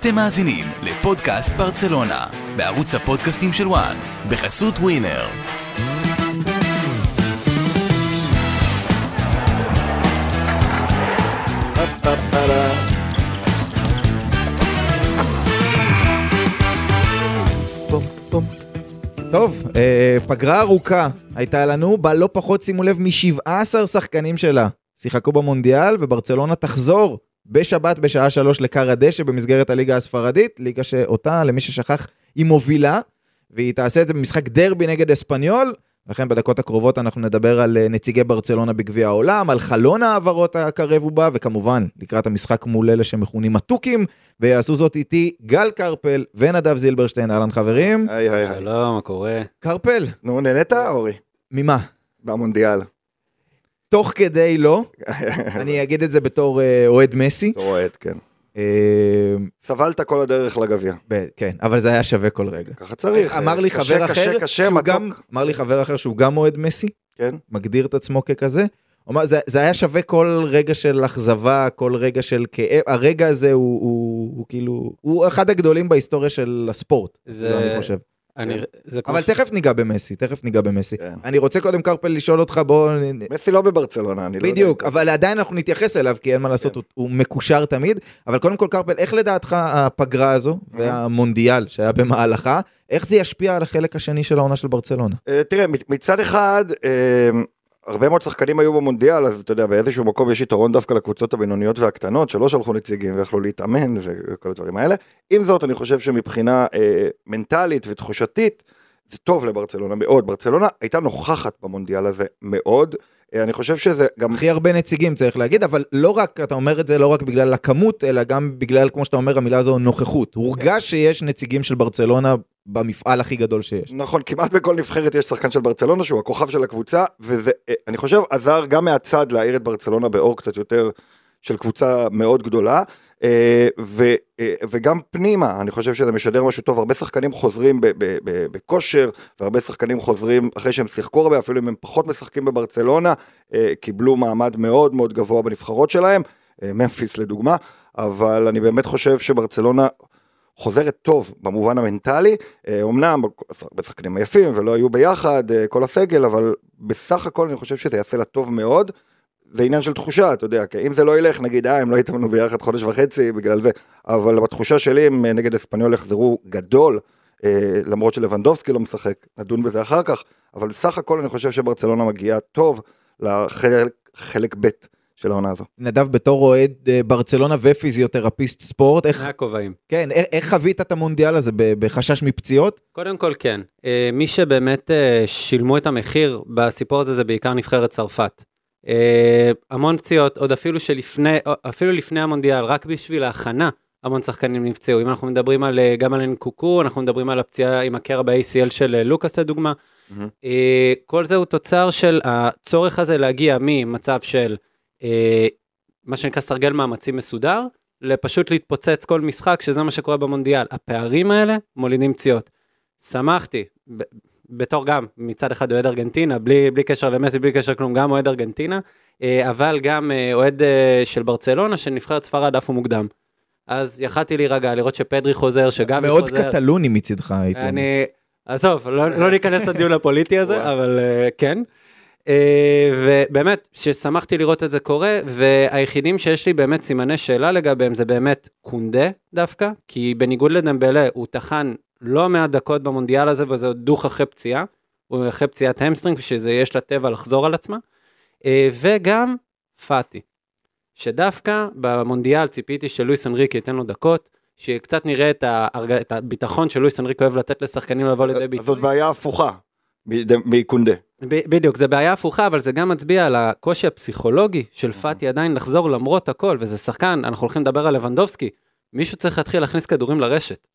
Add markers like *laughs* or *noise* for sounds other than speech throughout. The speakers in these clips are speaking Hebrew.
אתם מאזינים לפודקאסט ברצלונה, בערוץ הפודקאסטים של וואן, בחסות ווינר. טוב, אה, פגרה ארוכה הייתה לנו, בה לא פחות, שימו לב, מ-17 שחקנים שלה שיחקו במונדיאל, וברצלונה תחזור בשבת בשעה שלוש לכר הדשא במסגרת הליגה הספרדית, ליגה שאותה, למי ששכח, היא מובילה, והיא תעשה את זה במשחק דרבי נגד אספניול, לכן בדקות הקרובות אנחנו נדבר על אה, נציגי ברצלונה בגביע העולם, על חלון ההעברות הקרב ובא, וכמובן, לקראת המשחק מול אלה שמכונים מתוקים, ויעשו זאת איתי גל קרפל ונדב זילברשטיין, אהלן חברים. היי היי היי. שלום, מה קורה? קרפל, נו, נהנית, אורי? ממה? במונדיאל. תוך כדי לא, *laughs* אני אגיד את זה בתור אה, אוהד מסי. אתה רואה, כן. אה, סבלת כל הדרך לגביע. כן, אבל זה היה שווה כל רגע. ככה צריך. אמר לי קשה, חבר אחר, אמר לי חבר אחר שהוא גם אוהד מסי, כן. מגדיר את עצמו ככזה. זה, זה היה שווה כל רגע של אכזבה, כל רגע של כאב, הרגע הזה הוא, הוא, הוא כאילו, הוא אחד הגדולים בהיסטוריה של הספורט, זה-. אני חושב. כמו אבל ש- תכף ניגע במסי, תכף ניגע במסי. כן. אני רוצה קודם קרפל לשאול אותך, בוא... מסי לא בברצלונה, אני לא יודע. בדיוק, אבל עדיין אנחנו נתייחס אליו, כי אין מה לעשות, כן. הוא, הוא מקושר תמיד. אבל קודם כל, קרפל, איך לדעתך הפגרה הזו והמונדיאל שהיה במהלכה, איך זה ישפיע על החלק השני של העונה של ברצלונה? אה, תראה, מצ- מצד אחד, אה, הרבה מאוד שחקנים היו במונדיאל, אז אתה יודע, באיזשהו מקום יש יתרון דווקא לקבוצות הבינוניות והקטנות, שלא שלחו נציגים ויכלו להתאמן וכל הדברים האלה. עם זאת, אני חושב שמבחינה אה, מנטלית ותחושתית, זה טוב לברצלונה מאוד. ברצלונה הייתה נוכחת במונדיאל הזה מאוד. אה, אני חושב שזה גם... הכי הרבה נציגים צריך להגיד, אבל לא רק, אתה אומר את זה לא רק בגלל הכמות, אלא גם בגלל, כמו שאתה אומר, המילה הזו נוכחות. הורגש שיש נציגים של ברצלונה במפעל הכי גדול שיש. נכון, כמעט בכל נבחרת יש שחקן של ברצלונה שהוא הכוכב של הקבוצה, וזה, אה, אני חושב, עזר גם מהצד להאיר את ברצלונה באור קצת יותר של קבוצה מאוד גדולה, אה, ו, אה, וגם פנימה, אני חושב שזה משדר משהו טוב, הרבה שחקנים חוזרים בכושר, והרבה שחקנים חוזרים אחרי שהם שיחקו הרבה, אפילו אם הם פחות משחקים בברצלונה, קיבלו מעמד מאוד מאוד גבוה בנבחרות שלהם, ממפיס לדוגמה, אבל אני באמת חושב שברצלונה חוזרת טוב במובן המנטלי, אה, אמנם הרבה שחקנים עייפים ולא היו ביחד אה, כל הסגל, אבל בסך הכל אני חושב שזה יעשה לה טוב מאוד. זה עניין של תחושה, אתה יודע, כי אם זה לא ילך, נגיד, אה, הם לא התאמנו ביחד חודש וחצי בגלל זה, אבל בתחושה שלי הם אה, נגד אספניול יחזרו גדול, למרות שלבנדובסקי לא משחק, נדון בזה אחר כך, אבל בסך הכל אני חושב שברצלונה מגיעה טוב לחלק חלק ב' של העונה הזו. נדב, בתור אוהד אה, ברצלונה ופיזיותרפיסט ספורט, איך, שני הכובעים. כן, איך, איך חווית את המונדיאל הזה? בחשש מפציעות? קודם כל כן, אה, מי שבאמת אה, שילמו את המחיר בסיפור הזה זה בעיקר נבחרת צרפת. אה, המון פציעות, עוד אפילו שלפני, אפילו לפני המונדיאל, רק בשביל ההכנה, המון שחקנים נפצעו. אם אנחנו מדברים על, אה, גם על אנקוקו, אנחנו מדברים על הפציעה עם הקרע ב-ACL של אה, לוקאס לדוגמה. אה, כל זה הוא תוצר של הצורך הזה להגיע ממצב של אה, מה שנקרא סרגל מאמצים מסודר, לפשוט להתפוצץ כל משחק, שזה מה שקורה במונדיאל. הפערים האלה מולידים פציעות. שמחתי, ב- בתור גם מצד אחד אוהד ארגנטינה, בלי, בלי קשר למסי, בלי קשר כלום, גם אוהד ארגנטינה, אה, אבל גם אה, אוהד אה, של ברצלונה, של נבחרת ספרד עפו מוקדם. אז יכלתי להירגע, לראות שפדרי חוזר, שגבי מאוד חוזר. קטלוני מצידך, הייתי אומר. אני, עזוב, לא, לא ניכנס לדיון הפוליטי הזה. *laughs* אבל uh, כן. Uh, ובאמת, ששמחתי לראות את זה קורה, והיחידים שיש לי באמת סימני שאלה לגביהם זה באמת קונדה דווקא, כי בניגוד לדמבלה, הוא טחן לא מעט דקות במונדיאל הזה, וזה עוד דוך אחרי פציעה, הוא אחרי פציעת המסטרינג, שיש לה טבע לחזור על עצמה, uh, וגם פאטי, שדווקא במונדיאל ציפיתי שלואיס אנריקי ייתן לו דקות, שקצת נראה את, ההרג... את הביטחון שלואיס אנריקה אוהב לתת לשחקנים לבוא לידי ביטוי. זאת בעיה הפוכה מקונדה. בדיוק, זה בעיה הפוכה, אבל זה גם מצביע על הקושי הפסיכולוגי של פאטי עדיין לחזור למרות הכל, וזה שחקן, אנחנו הולכים לדבר על לבנדובסקי, מישהו צריך להתחיל להכניס כדורים לרשת.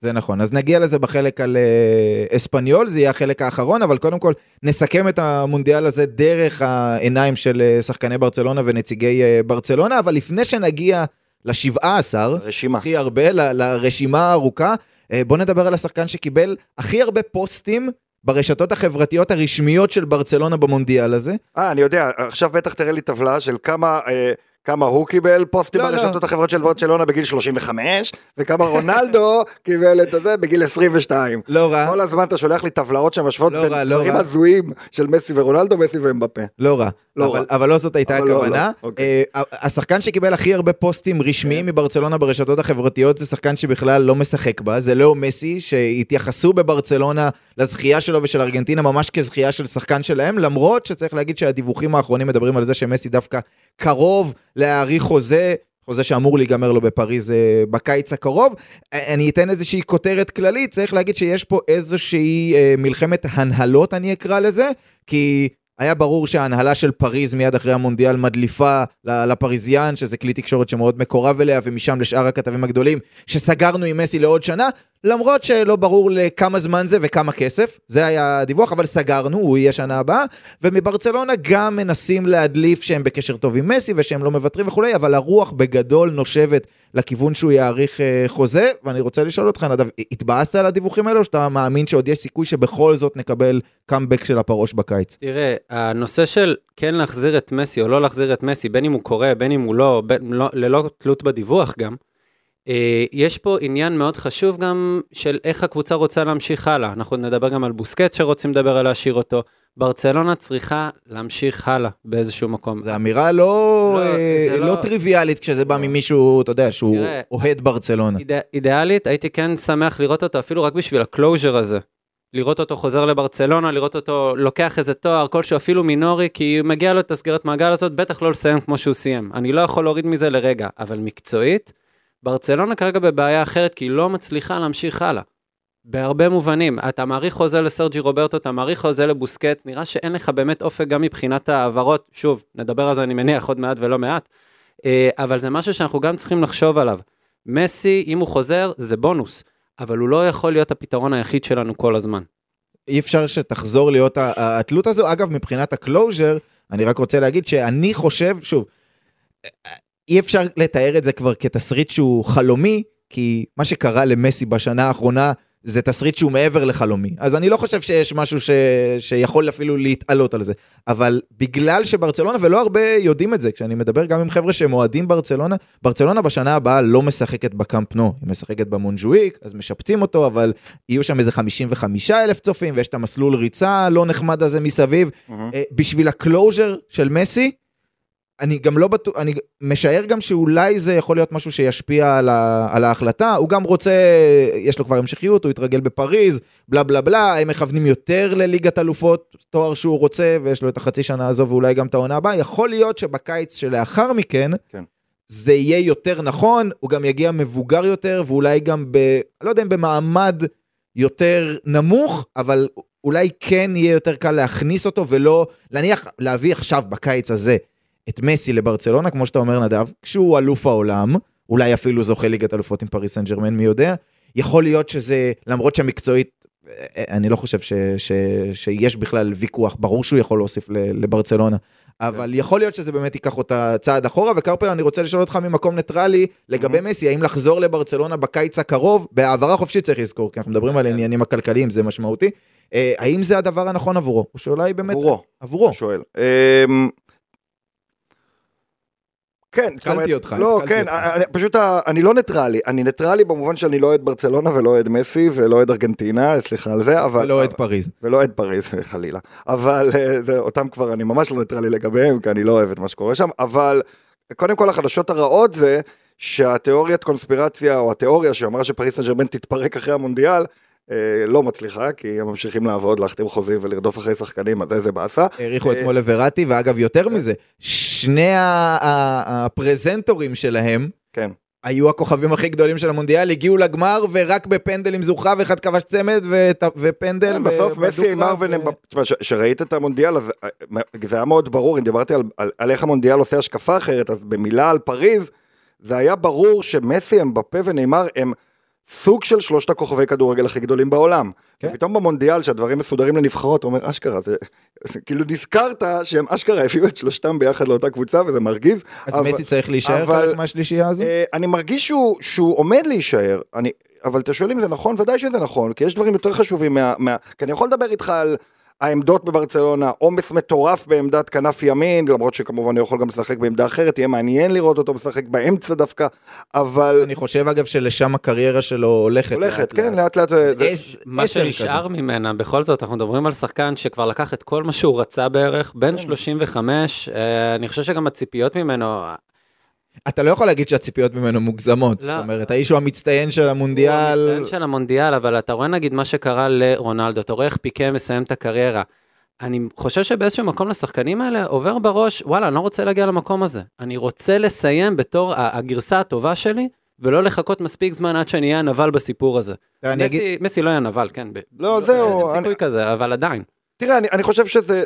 זה נכון, אז נגיע לזה בחלק על אה, אספניול, זה יהיה החלק האחרון, אבל קודם כל נסכם את המונדיאל הזה דרך העיניים של אה, שחקני ברצלונה ונציגי אה, ברצלונה, אבל לפני שנגיע ל-17, רשימה. הכי הרבה, ל- לרשימה הארוכה, אה, בוא נדבר על השחקן שקיבל הכי הרבה פוסטים ברשתות החברתיות הרשמיות של ברצלונה במונדיאל הזה. אה, אני יודע, עכשיו בטח תראה לי טבלה של כמה, אה, כמה הוא קיבל פוסטים לא, לא. ברשתות החברות של ברצלונה בגיל 35, וכמה רונלדו *laughs* קיבל את זה בגיל 22. לא רע, כל הזמן אתה שולח לי טבלאות שמשוות לא בין רע, לא דברים רע. הזויים של מסי ורונלדו, מסי ואמבפה. לא רע. לא אבל, רע. אבל לא זאת הייתה אבל לא, הכוונה. לא, אוקיי. אה, השחקן שקיבל הכי הרבה פוסטים רשמיים מברצלונה ברשתות החברתיות זה שחקן שבכלל לא משחק בה, זה לאו מסי, שהתייחסו בברצלונה לזכייה שלו ושל ארגנטינה ממש כזכייה של שחקן שלהם, למרות שצריך להגיד שהדיווחים האחרונים מדברים על זה שמסי דווקא קרוב להאריך חוזה. חוזה שאמור להיגמר לו בפריז אה, בקיץ הקרוב. אה, אני אתן איזושהי כותרת כללית, צריך להגיד שיש פה איזושהי אה, מלחמת הנהלות, אני אקרא לזה, כי היה ברור שההנהלה של פריז מיד אחרי המונדיאל מדליפה לפריזיאן, שזה כלי תקשורת שמאוד מקורב אליה, ומשם לשאר הכתבים הגדולים, שסגרנו עם מסי לעוד שנה, למרות שלא ברור לכמה זמן זה וכמה כסף, זה היה הדיווח, אבל סגרנו, הוא יהיה שנה הבאה, ומברצלונה גם מנסים להדליף שהם בקשר טוב עם מסי ושהם לא מוותרים וכולי, אבל הרוח בגדול נושבת לכיוון שהוא יאריך אה, חוזה, ואני רוצה לשאול אותך, נדב, התבאסת על הדיווחים האלו, או שאתה מאמין שעוד יש סיכוי שבכל זאת נקבל קאמבק של הפרוש בקיץ? תראה, הנושא של כן להחזיר את מסי או לא להחזיר את מסי, בין אם הוא קורה, בין אם הוא לא, בין, לא ללא תלות בדיווח גם, יש פה עניין מאוד חשוב גם של איך הקבוצה רוצה להמשיך הלאה. אנחנו נדבר גם על בוסקט שרוצים לדבר על להשאיר אותו. ברצלונה צריכה להמשיך הלאה באיזשהו מקום. זו אמירה לא, לא, אה, זה לא... לא- טריוויאלית כשזה בא ממישהו, אתה יודע, שהוא תראה, אוהד ברצלונה. איד... אידיאלית, הייתי כן שמח לראות אותו אפילו רק בשביל הקלוז'ר הזה. לראות אותו חוזר לברצלונה, לראות אותו לוקח איזה תואר כלשהו אפילו מינורי, כי מגיע לו את הסגרת מעגל הזאת, בטח לא לסיים כמו שהוא סיים. אני לא יכול להוריד מזה לרגע, אבל מקצועית, ברצלונה כרגע בבעיה אחרת, כי היא לא מצליחה להמשיך הלאה. בהרבה מובנים, אתה מעריך חוזה לסרג'י רוברטו, אתה מעריך חוזה לבוסקטס, נראה שאין לך באמת אופק גם מבחינת ההעברות, שוב, נדבר על זה אני מניח עוד מעט ולא מעט, אה, אבל זה משהו שאנחנו גם צריכים לחשוב עליו. מסי, אם הוא חוזר, זה בונוס, אבל הוא לא יכול להיות הפתרון היחיד שלנו כל הזמן. אי אפשר שתחזור להיות התלות הזו. אגב, מבחינת ה closure, אני רק רוצה להגיד שאני חושב, שוב, אי אפשר לתאר את זה כבר כתסריט שהוא חלומי, כי מה שקרה למסי בשנה האחרונה זה תסריט שהוא מעבר לחלומי. אז אני לא חושב שיש משהו ש... שיכול אפילו להתעלות על זה. אבל בגלל שברצלונה, ולא הרבה יודעים את זה, כשאני מדבר גם עם חבר'ה שהם אוהדים ברצלונה, ברצלונה בשנה הבאה לא משחקת בקאמפ נו, היא משחקת במונז'ואיק, אז משפצים אותו, אבל יהיו שם איזה 55 אלף צופים, ויש את המסלול ריצה הלא נחמד הזה מסביב. אה, בשביל ה closure של מסי, אני גם לא בטוח, אני משער גם שאולי זה יכול להיות משהו שישפיע על, ה, על ההחלטה, הוא גם רוצה, יש לו כבר המשכיות, הוא התרגל בפריז, בלה בלה בלה, הם מכוונים יותר לליגת אלופות, תואר שהוא רוצה, ויש לו את החצי שנה הזו ואולי גם את העונה הבאה, יכול להיות שבקיץ שלאחר מכן, כן. זה יהיה יותר נכון, הוא גם יגיע מבוגר יותר, ואולי גם ב... לא יודע אם במעמד יותר נמוך, אבל אולי כן יהיה יותר קל להכניס אותו, ולא להניח, להביא עכשיו בקיץ הזה את מסי לברצלונה, כמו שאתה אומר נדב, כשהוא אלוף העולם, אולי אפילו זוכה ליגת אלופות עם פריז סן ג'רמן, מי יודע. יכול להיות שזה, למרות שמקצועית, אה, אני לא חושב ש, ש, שיש בכלל ויכוח, ברור שהוא יכול להוסיף ל- לברצלונה. אבל יכול להיות שזה באמת ייקח אותה צעד אחורה, וקרפל, אני רוצה לשאול אותך ממקום ניטרלי לגבי מסי, האם לחזור לברצלונה בקיץ הקרוב, בהעברה חופשית צריך לזכור, כי אנחנו מדברים על העניינים הכלכליים, זה משמעותי. אה, האם זה הדבר הנכון עבורו? או שאולי באמת... עבורו. עבורו. שואל. כן, אומרת- אותך, לא, התחלתי כן, אותך. אני- פשוט ה- אני לא ניטרלי, אני ניטרלי במובן שאני לא אוהד ברצלונה ולא אוהד מסי ולא אוהד ארגנטינה, סליחה על זה, אבל... ולא אוהד פריז. ולא אוהד פריז חלילה, אבל אה, זה, אותם כבר אני ממש לא ניטרלי לגביהם, כי אני לא אוהב את מה שקורה שם, אבל קודם כל החדשות הרעות זה שהתיאוריית קונספירציה, או התיאוריה שאמרה שפריז סן ג'רמן תתפרק אחרי המונדיאל, אה, לא מצליחה, כי הם ממשיכים לעבוד, להחתים חוזים ולרדוף אחרי שחקנים, אז איזה באסה. האריכו אה, אתמול לווראטי, ואגב, יותר מזה, שני הפרזנטורים שלהם, כן. היו הכוכבים הכי גדולים של המונדיאל, הגיעו לגמר ורק בפנדלים זוכה ואחד כבש צמד ות- ופנדל. כן, בסוף מסי הימר ו- תשמע, שראית את המונדיאל, אז אה, זה היה מאוד ברור, אם דיברתי על- על על איך המונדיאל עושה השקפה אחרת, אז במילה על פריז, זה היה ברור שמסי, אמבפה ונאמר הם סוג של שלושת הכוכבי כדורגל הכי גדולים בעולם. כן. ופתאום במונדיאל, שהדברים מסודרים לנבחרות, הוא אומר, אשכרה, זה זה כאילו נזכרת שהם אשכרה הביאו את שלושתם ביחד לאותה קבוצה, וזה מרגיז. אז אבל- מסי צריך להישאר אבל- חלק מהשלישייה הזו? אה, אני מרגיש שהוא, שהוא עומד להישאר, אני, אבל אתה שואל אם זה נכון, ודאי שזה נכון, כי יש דברים יותר חשובים מה... מה כי אני יכול לדבר איתך על, העמדות בברצלונה, עומס מטורף בעמדת כנף ימין, למרות שכמובן הוא יכול גם לשחק בעמדה אחרת, יהיה מעניין לראות אותו משחק באמצע דווקא, אבל אני חושב אגב שלשם הקריירה שלו הולכת. הולכת, כן, לאט. לאט מה שנשאר. ממנה, בכל זאת, אנחנו מדברים על שחקן שכבר לקח את כל מה שהוא רצה בערך, בן כן. 35, אה, אני חושב שגם הציפיות ממנו, אתה לא יכול להגיד שהציפיות ממנו מוגזמות. לא. זאת אומרת, האיש הוא המצטיין של הוא המונדיאל. המצטיין של המונדיאל, אבל אתה רואה נגיד מה שקרה לרונלדו, אתה רואה איך פיקה מסיים את הקריירה. אני חושב שבאיזשהו מקום לשחקנים האלה עובר בראש, וואלה, אני לא רוצה להגיע למקום הזה. אני רוצה לסיים בתור הגרסה הטובה שלי, ולא לחכות מספיק זמן עד שאני אהיה הנבל בסיפור הזה. אני אגיד- מסי, מסי לא יהיה נבל, כן. ב- לא, זהו, אין אני- סיכוי כזה, אבל עדיין. תראה, אני, אני חושב שזה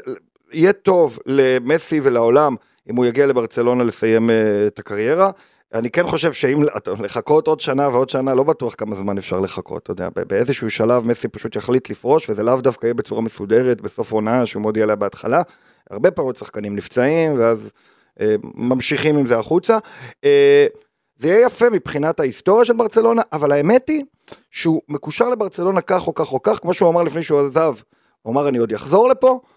יהיה טוב למסי ולעולם אם הוא יגיע לברצלונה לסיים uh, את הקריירה. אני כן חושב שאם לחכות עוד שנה ועוד שנה, לא בטוח כמה זמן אפשר לחכות, אתה יודע, באיזשהו שלב מסי פשוט יחליט לפרוש, וזה לאו דווקא יהיה בצורה מסודרת בסוף עונה שהוא מודיע עליה בהתחלה. הרבה פעמים שחקנים נפצעים, ואז uh, ממשיכים עם זה החוצה. Uh, זה יהיה יפה מבחינת ההיסטוריה של ברצלונה, אבל האמת היא שהוא מקושר לברצלונה כך או כך או כך, כמו שהוא אמר לפני שהוא עזב, הוא אמר אני עוד יחזור לפה, אה,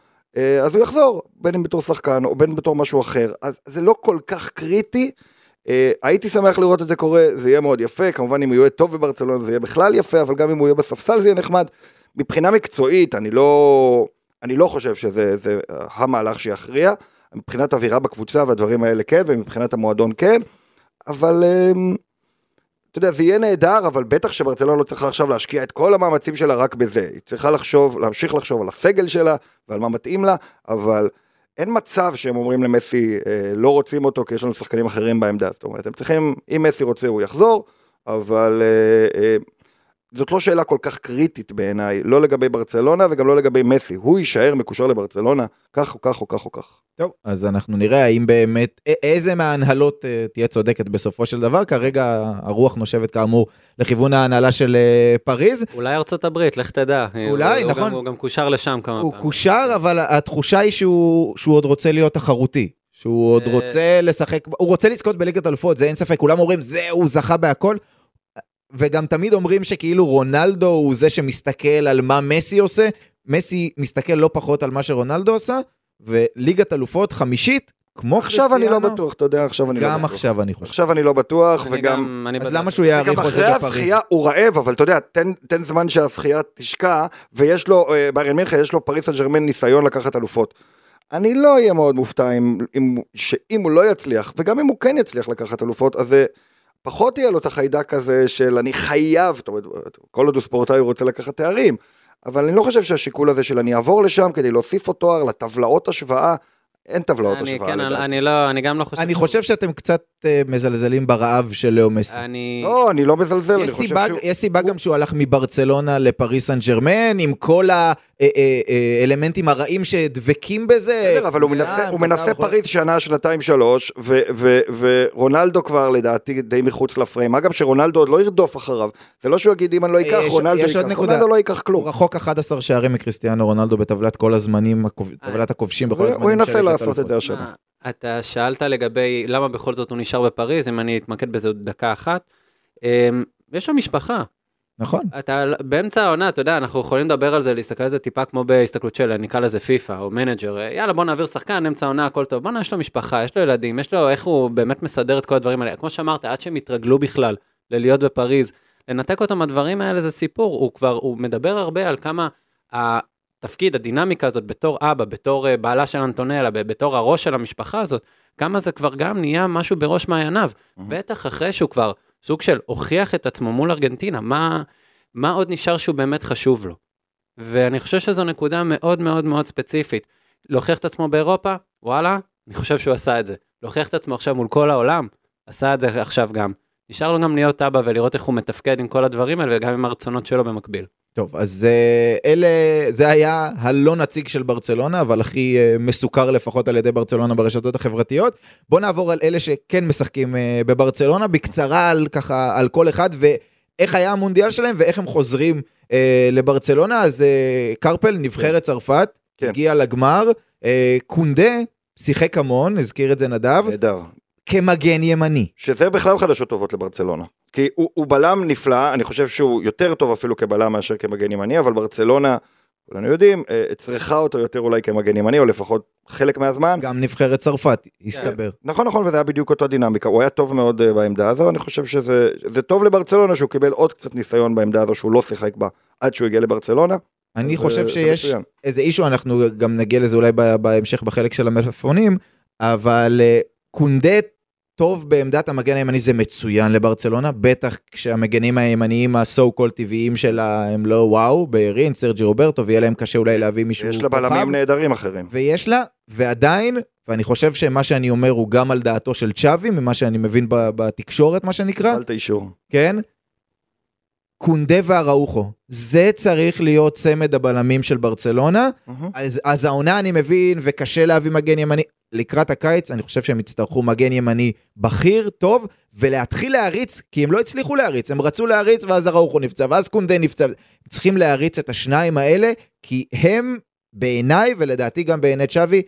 אז הוא יחזור, בין אם בתור שחקן או בין בתור משהו אחר, אז זה לא כל כך קריטי. אה, הייתי שמח לראות את זה קורה, זה יהיה מאוד יפה, כמובן אם הוא יהיה טוב בברצלונה זה יהיה בכלל יפה, אבל גם אם הוא יהיה בספסל זה יהיה נחמד. מבחינה מקצועית, אני לא, אני לא חושב שזה זה המהלך שיכריע, מבחינת אווירה בקבוצה והדברים האלה כן, ומבחינת המועדון כן, אבל אמ, אתה יודע, זה יהיה נהדר, אבל בטח שברצלונה לא צריכה עכשיו להשקיע את כל המאמצים שלה רק בזה. היא צריכה לחשוב, להמשיך לחשוב על הסגל שלה ועל מה מתאים לה, אבל אין מצב שהם אומרים למסי, אה, לא רוצים אותו כי יש לנו שחקנים אחרים בעמדה. זאת אומרת, הם צריכים, אם מסי רוצה הוא יחזור, אבל אה, אה, זאת לא שאלה כל כך קריטית בעיניי, לא לגבי ברצלונה וגם לא לגבי מסי. הוא יישאר מקושר לברצלונה, כך או כך או כך או כך. טוב, אז אנחנו נראה האם באמת, איזה מההנהלות אה, תהיה צודקת בסופו של דבר. כרגע הרוח נושבת כאמור לכיוון ההנהלה של אה, פריז. אולי ארצות הברית, לך תדע. אולי, הוא נכון. גם, הוא גם קושר לשם כמה הוא פעמים. קושר, אבל התחושה היא שהוא, שהוא עוד רוצה להיות תחרותי. שהוא עוד אה. רוצה לשחק, הוא רוצה לזכות בליגת אלופות, זה אין ספק, כולם אומרים, זהו, הוא זכה בהכל. וגם תמיד אומרים שכאילו רונלדו הוא זה שמסתכל על מה מסי עושה, מסי מסתכל לא פחות על מה שרונלדו עשה, וליגת אלופות חמישית, כמו עכשיו אני לא בטוח, אתה יודע, עכשיו אני לא גם בטוח. עכשיו אני חושב. עכשיו אני לא בטוח, אני וגם... גם- אני אז. למה שהוא אחרי חוזה בפריז? הזכייה הוא רעב, אבל אתה יודע, תן, תן זמן שהזכייה תשקע, ויש לו, אה, ביירן מינכן יש לו פריס סן ג'רמן ניסיון לקחת אלופות. אני לא אהיה מאוד מופתע אם, אם, שאם הוא לא יצליח, וגם אם הוא כן יצליח לקחת אלופות, אז זה פחות יהיה לו את החיידק הזה של אני חייב, זאת אומרת, כל עוד הוא ספורטאי הוא רוצה לקחת תארים, אבל אני לא חושב שהשיקול הזה של אני אעבור לשם כדי להוסיף עוד תואר לטבלאות השוואה, אין טבלאות אני, השוואה כן, לדעתי. אני לא, אני גם לא חושב. אני חושב שאתם קצת אה, מזלזלים ברעב של לאו מסי. אני... לא, אני לא מזלזל, אני יש חושב סיבה, שהוא... יש סיבה הוא- גם שהוא הלך מברצלונה לפריס סן ג'רמן, עם כל האלמנטים הרעים שדבקים בזה. בסדר, אבל הוא מנסה, הוא מנסה פריז שנה, שנתיים, שלוש, ו- ו- ורונלדו כבר לדעתי די מחוץ לפריים. מה גם שרונלדו עוד לא ירדוף אחריו. זה לא שהוא יגיד אם אני לא אקח, רונלדו ייקח. רונלדו לא ייקח הוא כלום. רחוק 11 שערים מקריסטיאנו רונלדו בטבלת כל הזמנים, טבלת הכובשים בכל הוא הזמנים. לעשות. את זה השנה. אתה שאלת לגבי למה בכל זאת הוא נשאר בפריז, אם אני אתמקד בזה עוד דקה אחת. אמ, יש לו משפחה, נכון. אתה באמצע העונה, אתה יודע, אנחנו יכולים לדבר על זה, להסתכל על זה טיפה כמו בהסתכלות של, נקרא לזה פיפא או manager, יאללה בוא נעביר שחקן, אמצע העונה, הכל טוב, בואנה, יש לו משפחה, יש לו ילדים, יש לו, איך הוא באמת מסדר את כל הדברים האלה, כמו שאמרת, עד שהם התרגלו בכלל ללהיות בפריז, לנתק אותם מהדברים האלה זה סיפור, הוא כבר, הוא מדבר הרבה על כמה התפקיד, הדינמיקה הזאת בתור אבא, בתור אה, בעלה של אנטונלה, בתור הראש של המשפחה הזאת, כמה זה כבר גם נהיה משהו בראש מעייניו, בטח אחרי שהוא כבר סוג של הוכיח את עצמו מול ארגנטינה, מה, מה עוד נשאר שהוא באמת חשוב לו. ואני חושב שזו נקודה מאוד מאוד מאוד ספציפית. להוכיח את עצמו באירופה, וואלה, אני חושב שהוא עשה את זה. להוכיח את עצמו עכשיו מול כל העולם, עשה את זה עכשיו גם. נשאר לו גם להיות אבא ולראות איך הוא מתפקד עם כל הדברים האלה וגם עם הרצונות שלו במקביל. טוב, אז אה, אלה, זה היה הלא נציג של ברצלונה, אבל הכי אה, מסוכר לפחות על ידי ברצלונה ברשתות החברתיות. בוא נעבור על אלה שכן משחקים אה, בברצלונה, בקצרה על ככה, על כל אחד, ואיך היה המונדיאל שלהם ואיך הם חוזרים אה, לברצלונה. אז אה, קרפל, נבחרת צרפת, כן. הגיע לגמר, אה, קונדה שיחק המון, הזכיר את זה נדב, נהדר. כמגן ימני. שזה בכלל חדשות טובות לברצלונה. כי הוא, הוא בלם נפלא, אני חושב שהוא יותר טוב אפילו כבלם מאשר כמגן ימני, אבל ברצלונה כולנו יודעים, אה, צריכה אותו יותר אולי כמגן ימני, או לפחות חלק מהזמן. גם נבחרת צרפת, הסתבר. נכון, נכון, וזה היה בדיוק אותו דינמיקה, הוא היה טוב מאוד אה, בעמדה הזו, אני חושב שזה זה טוב לברצלונה שהוא קיבל עוד קצת ניסיון בעמדה הזו שהוא לא שיחק בה עד שהוא הגיע לברצלונה. אני זה- חושב שיש. איזה issue, אנחנו גם נגיע לזה אולי בהמשך בחלק של המלפפונים, אבל אה, קונדה טוב בעמדת המגן הימני זה מצוין לברצלונה, בטח כשהמגנים הימניים ה so called טבעיים שלה הם לא וואו, בליירין, סרג'י רוברטו, ויהיה להם קשה אולי להביא מישהו יש לה בלמים נהדרים אחרים. ויש לה, ועדיין, ואני חושב שמה שאני אומר הוא גם על דעתו של צ'אבי, ממה שאני מבין בתקשורת, מה שנקרא, קיבלת אישור. כן? קונדה והראוכו, זה צריך להיות צמד הבלמים של ברצלונה, מהמם. אז, אז העונה אני מבין, וקשה להביא מגן ימני. לקראת הקיץ, אני חושב שהם יצטרכו מגן ימני בכיר, טוב, ולהתחיל להריץ, כי הם לא הצליחו להריץ, הם רצו להריץ, ואז אראוחו נפצע, ואז קונדה נפצע. צריכים להריץ את השניים האלה, כי הם, בעיניי, ולדעתי גם בעיני צ'אבי,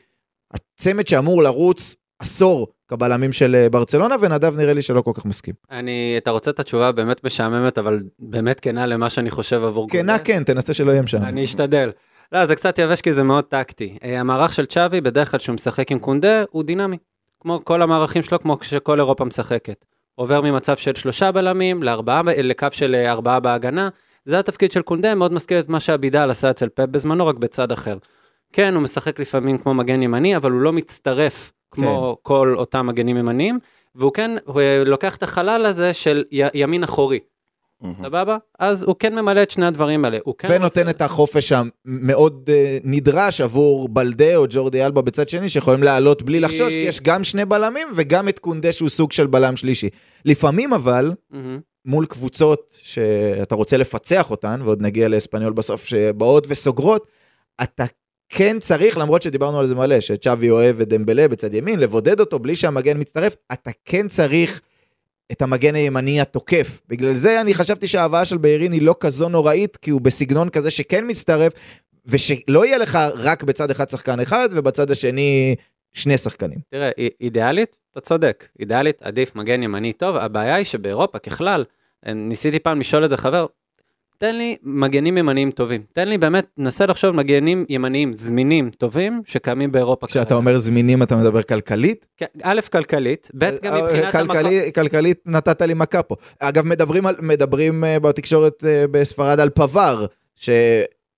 הצמד שאמור לרוץ עשור כבלמים של אה, ברצלונה, ונדב נראה לי שלא כל כך מסכים. אני, אתה רוצה את התשובה באמת משעממת, אבל באמת כנה למה שאני חושב עבור כנה כן, תנסה שלא יהיה שם. אני אשתדל. לא, זה קצת יבש כי זה מאוד טקטי. אה, המערך של צ'אבי, בדרך כלל כשהוא משחק עם קונדה, הוא דינמי. כמו כל המערכים שלו, כמו שכל אירופה משחקת. עובר ממצב של שלושה בלמים לארבעה, לקו של אה, ארבעה בהגנה. זה התפקיד של קונדה, מאוד מזכיר את מה שאבידל עשה אצל פפ בזמנו, רק בצד אחר. כן, הוא משחק לפעמים כמו מגן ימני, אבל הוא לא מצטרף כמו כל אותם מגנים ימניים, והוא כן הוא אה, לוקח את החלל הזה של י- ימין אחורי. סבבה? אז הוא כן ממלא את שני הדברים האלה. כן ונותן רוצה- את החופש המאוד אה, נדרש עבור בלדה או ג'ורדי אלבה בצד שני, שיכולים לעלות בלי לחשוש, כי יש גם שני בלמים וגם את קונדה שהוא סוג של בלם שלישי. לפעמים אבל, מהמם. מול קבוצות שאתה רוצה לפצח אותן, ועוד נגיע לאספניול בסוף, שבאות וסוגרות, אתה כן צריך, למרות שדיברנו על זה מלא, שצ'אבי אוהב את דמבלה בצד ימין, לבודד אותו בלי שהמגן מצטרף, אתה כן צריך את המגן הימני התוקף. בגלל זה אני חשבתי שההבאה של ביירין היא לא כזו נוראית, כי הוא בסגנון כזה שכן מצטרף, ושלא יהיה לך רק בצד אחד שחקן אחד, ובצד השני שני שחקנים. תראה, אידיאלית, אתה צודק. אידיאלית, עדיף מגן ימני טוב. הבעיה היא שבאירופה, ככלל, אה, ניסיתי פעם לשאול את זה חבר, תן לי מגנים ימניים טובים. תן לי באמת, נסה לחשוב מגנים ימניים זמינים טובים שקיימים באירופה. כשאתה. אומר זמינים, אתה מדבר כלכלית? כן, א', כלכלית, ב', גם אה, מבחינת המקום. כלכלי- כלכלית נתת לי מכה פה. אגב, מדברים, אה, בתקשורת אה, בספרד על פבר,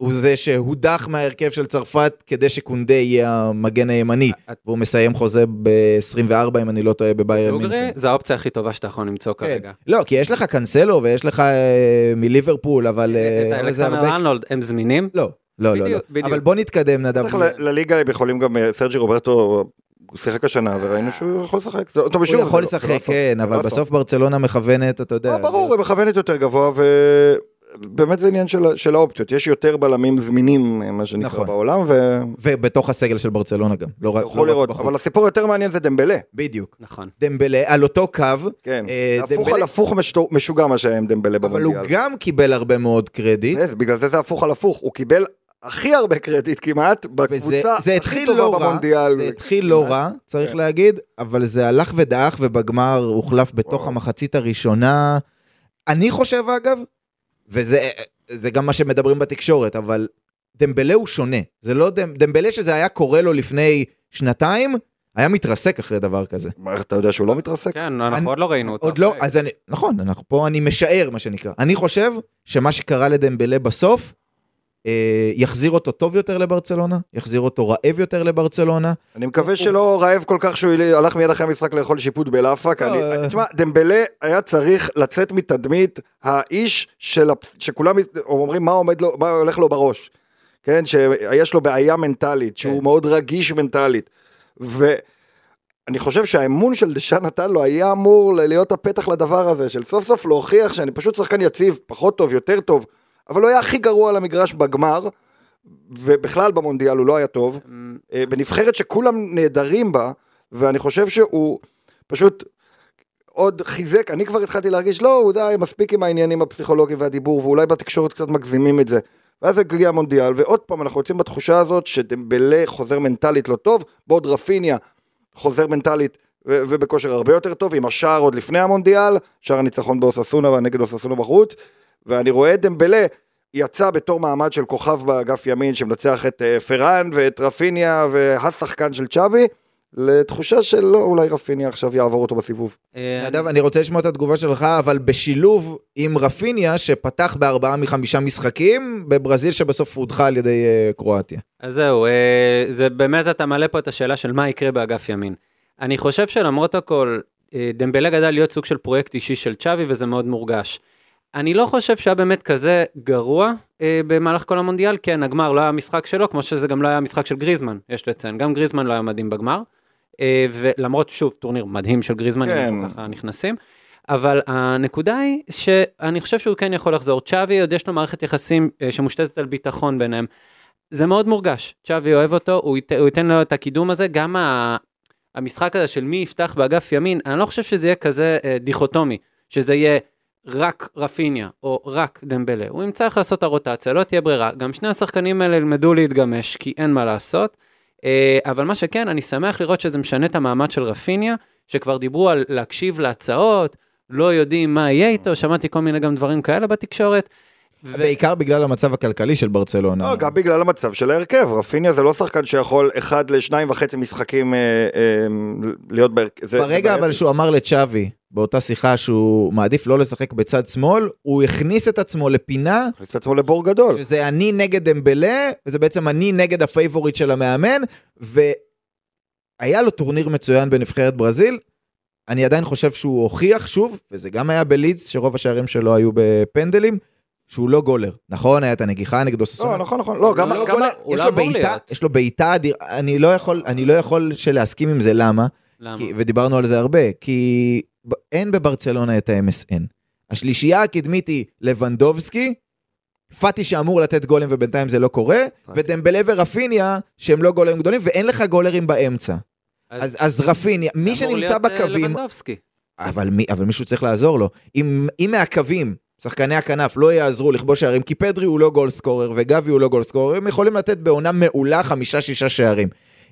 שהוא זה שהודח מההרכב של צרפת כדי שקונדה יהיה המגן הימני, את- והוא מסיים חוזה ב-24, אם אני לא טועה, בביירן דוגרי, מינכן. זה האופציה הכי טובה שאתה יכול למצוא כן. כרגע. לא, כי יש לך קאנסלו ויש לך אה, מליברפול, אבל... אה, את אבל זה אלכסנדר הרבה- ארנולד, הם זמינים? לא, לא, לא, לא. אבל בוא נתקדם, נדב. לליגה הם יכולים גם, אה, סרג'י רוברטו, הוא שיחק השנה וראינו שהוא יכול לשחק. זה- טוב, הוא יכול לשחק, לא. כן, אבל לא אסון. בסוף ברצלונה מכוונת, אתה יודע. ברור, היא מכוונת יותר גבוה, ובאמת זה עניין של, של האופציות. יש יותר בלמים זמינים, מה שנקרא, נכון. בעולם, ו... ובתוך הסגל של ברצלונה גם. לא רק יכול לא לראות, בחוץ. אבל הסיפור היותר מעניין זה דמבלה. בדיוק. נכון. דמבלה על אותו קו, כן, אה, הפוך דמבלה- על הפוך משו- משוגע מה שהיה עם דמבלה אבל הוא במונדיאל. גם קיבל הרבה מאוד קרדיט. זה, בגלל זה זה הפוך על הפוך, הוא קיבל הכי הרבה קרדיט כמעט, וזה בקבוצה זה הכי טובה לא במונדיאל. זה התחיל לא. רע, צריך כן. להגיד, אבל זה הלך ודעך ובגמר הוחלף בתוך וואו. המחצית הראשונה. אני חושב אגב, וזה זה גם מה שמדברים בתקשורת, אבל דמבלה הוא שונה. זה לא דמ, דמבלה שזה היה קורה לו לפני שנתיים, היה מתרסק אחרי דבר כזה. מה, איך אתה יודע שהוא לא מתרסק? כן, אנחנו אני- עוד לא ראינו אותו. עוד לא, אז אני, נכון, אנחנו פה, אני משער מה שנקרא. אני חושב שמה שקרה לדמבלה בסוף, יחזיר אותו טוב יותר לברצלונה, יחזיר אותו רעב יותר לברצלונה. אני מקווה שלא רעב כל כך שהוא הלך מיד אחרי המשחק לאכול שיפוט בלאפק. לא, אה. תשמע, דמבלה היה צריך לצאת מתדמית האיש שכולם אומרים מה עומד לו, מה הולך לו בראש. כן, שיש לו בעיה מנטלית, שהוא כן. מאוד רגיש מנטלית. ואני חושב שהאמון של דשאן נתן לו היה אמור להיות הפתח לדבר הזה, של סוף סוף להוכיח שאני פשוט שחקן יציב, פחות טוב, יותר טוב, אבל הוא היה הכי גרוע על המגרש בגמר, ובכלל במונדיאל הוא לא היה טוב. אמ, אה, בנבחרת שכולם נהדרים בה, ואני חושב שהוא פשוט עוד חיזק, אני כבר התחלתי להרגיש, לא, הוא די, מספיק עם העניינים הפסיכולוגיים והדיבור, ואולי בתקשורת קצת מגזימים את זה. ואז הגיע המונדיאל, ועוד פעם אנחנו יוצאים בתחושה הזאת שדמבלה חוזר מנטלית לא טוב, בעוד רפיניה חוזר מנטלית ו- ובכושר הרבה יותר טוב, עם השער עוד לפני המונדיאל, שער הניצחון באוססונה והנגד אוססונה בחוץ, ואני רואה את דמבלה, יצא בתור מעמד של כוכב באגף ימין שמנצח את אה, פראן ואת רפיניה והשחקן של צ'אבי, לתחושה שלא, אולי רפיניה עכשיו יעבור אותו בסיבוב. אה, נדב, אני רוצה לשמוע את התגובה שלך, אבל בשילוב עם רפיניה, שפתח בארבעה מחמישה משחקים, בברזיל שבסוף הודחה על ידי אה, קרואטיה. אז זהו, אה, זה באמת, אתה מעלה פה את השאלה של מה יקרה באגף ימין. אני חושב שלמרות הכל, אה, דמבלה גדל להיות סוג של פרויקט אישי של צ'אבי, וזה מאוד מורגש. אני לא חושב שהיה באמת כזה גרוע אה, במהלך כל המונדיאל, כן, הגמר לא היה המשחק שלו, כמו שזה גם לא היה המשחק של גריזמן, יש לציין, גם גריזמן לא היה מדהים בגמר. אה, ולמרות, שוב, טורניר מדהים של גריזמן, כן. אם ככה נכנסים. אבל הנקודה היא שאני חושב שהוא כן יכול לחזור. צ'אבי עוד יש לו מערכת יחסים אה, שמושתתת על ביטחון ביניהם. זה מאוד מורגש, צ'אבי אוהב אותו, הוא, ית, הוא ייתן לו את הקידום הזה, גם ה, המשחק הזה של מי יפתח באגף ימין, אני לא חושב שזה יהיה כזה אה, דיכוטומי, שזה יהיה רק רפיניה או רק דמבלה, הוא ימצא איך לעשות את הרוטציה, לא תהיה ברירה, גם שני השחקנים האלה ילמדו להתגמש, כי אין מה לעשות, אה, אבל מה שכן, אני שמח לראות שזה משנה את המעמד של רפיניה, שכבר דיברו על להקשיב להצעות, לא יודעים מה יהיה איתו, שמעתי כל מיני גם דברים כאלה בתקשורת. ו- בעיקר בגלל המצב הכלכלי של ברצלונה. לא, גם בגלל המצב של ההרכב, רפיניה זה לא שחקן שיכול אחד לשניים וחצי משחקים אה, אה, להיות בהרכב. ברגע זה אבל. שהוא אמר לצ'אבי, באותה שיחה שהוא מעדיף לא לשחק בצד שמאל, הוא הכניס את עצמו לפינה, הכניס את עצמו לבור גדול. שזה אני נגד דמבלה, וזה בעצם אני נגד ה favorite של המאמן, והיה לו טורניר מצוין בנבחרת ברזיל. אני עדיין חושב שהוא הוכיח שוב, וזה גם היה בלידס, שרוב השערים שלו היו בפנדלים, שהוא לא goaler. נכון, היה את הנגיחה נגד אוססונה. לא, נכון, נכון. לא, גם... לא גם- goaler, יש לא לו אמור בעיטה, להיות. יש לו בעיטה אדיר, אני לא יכול, אני לא יכול שלהסכים עם זה, למה? למה? כי, ודיברנו על זה הרבה, כי אין בברצלונה את ה-MSN. השלישייה הקדמית היא לבנדובסקי, פאטי שאמור לתת גולים ובינתיים זה לא קורה, ודמבלה ורפיניה שהם לא גולרים גדולים, ואין לך גולרים באמצע. אז, אז רפיניה, מי אמור שנמצא להיות, אה, בקווים, לבנדובסקי. אבל, מי, אבל מישהו צריך לעזור לו. אם, אם מהקווים, שחקני הכנף לא יעזרו לכבוש שערים, כי פדרי הוא לא גול סקורר וגבי הוא לא גול סקורר, הם יכולים לתת בעונה מעולה חמישה-שישה שערים.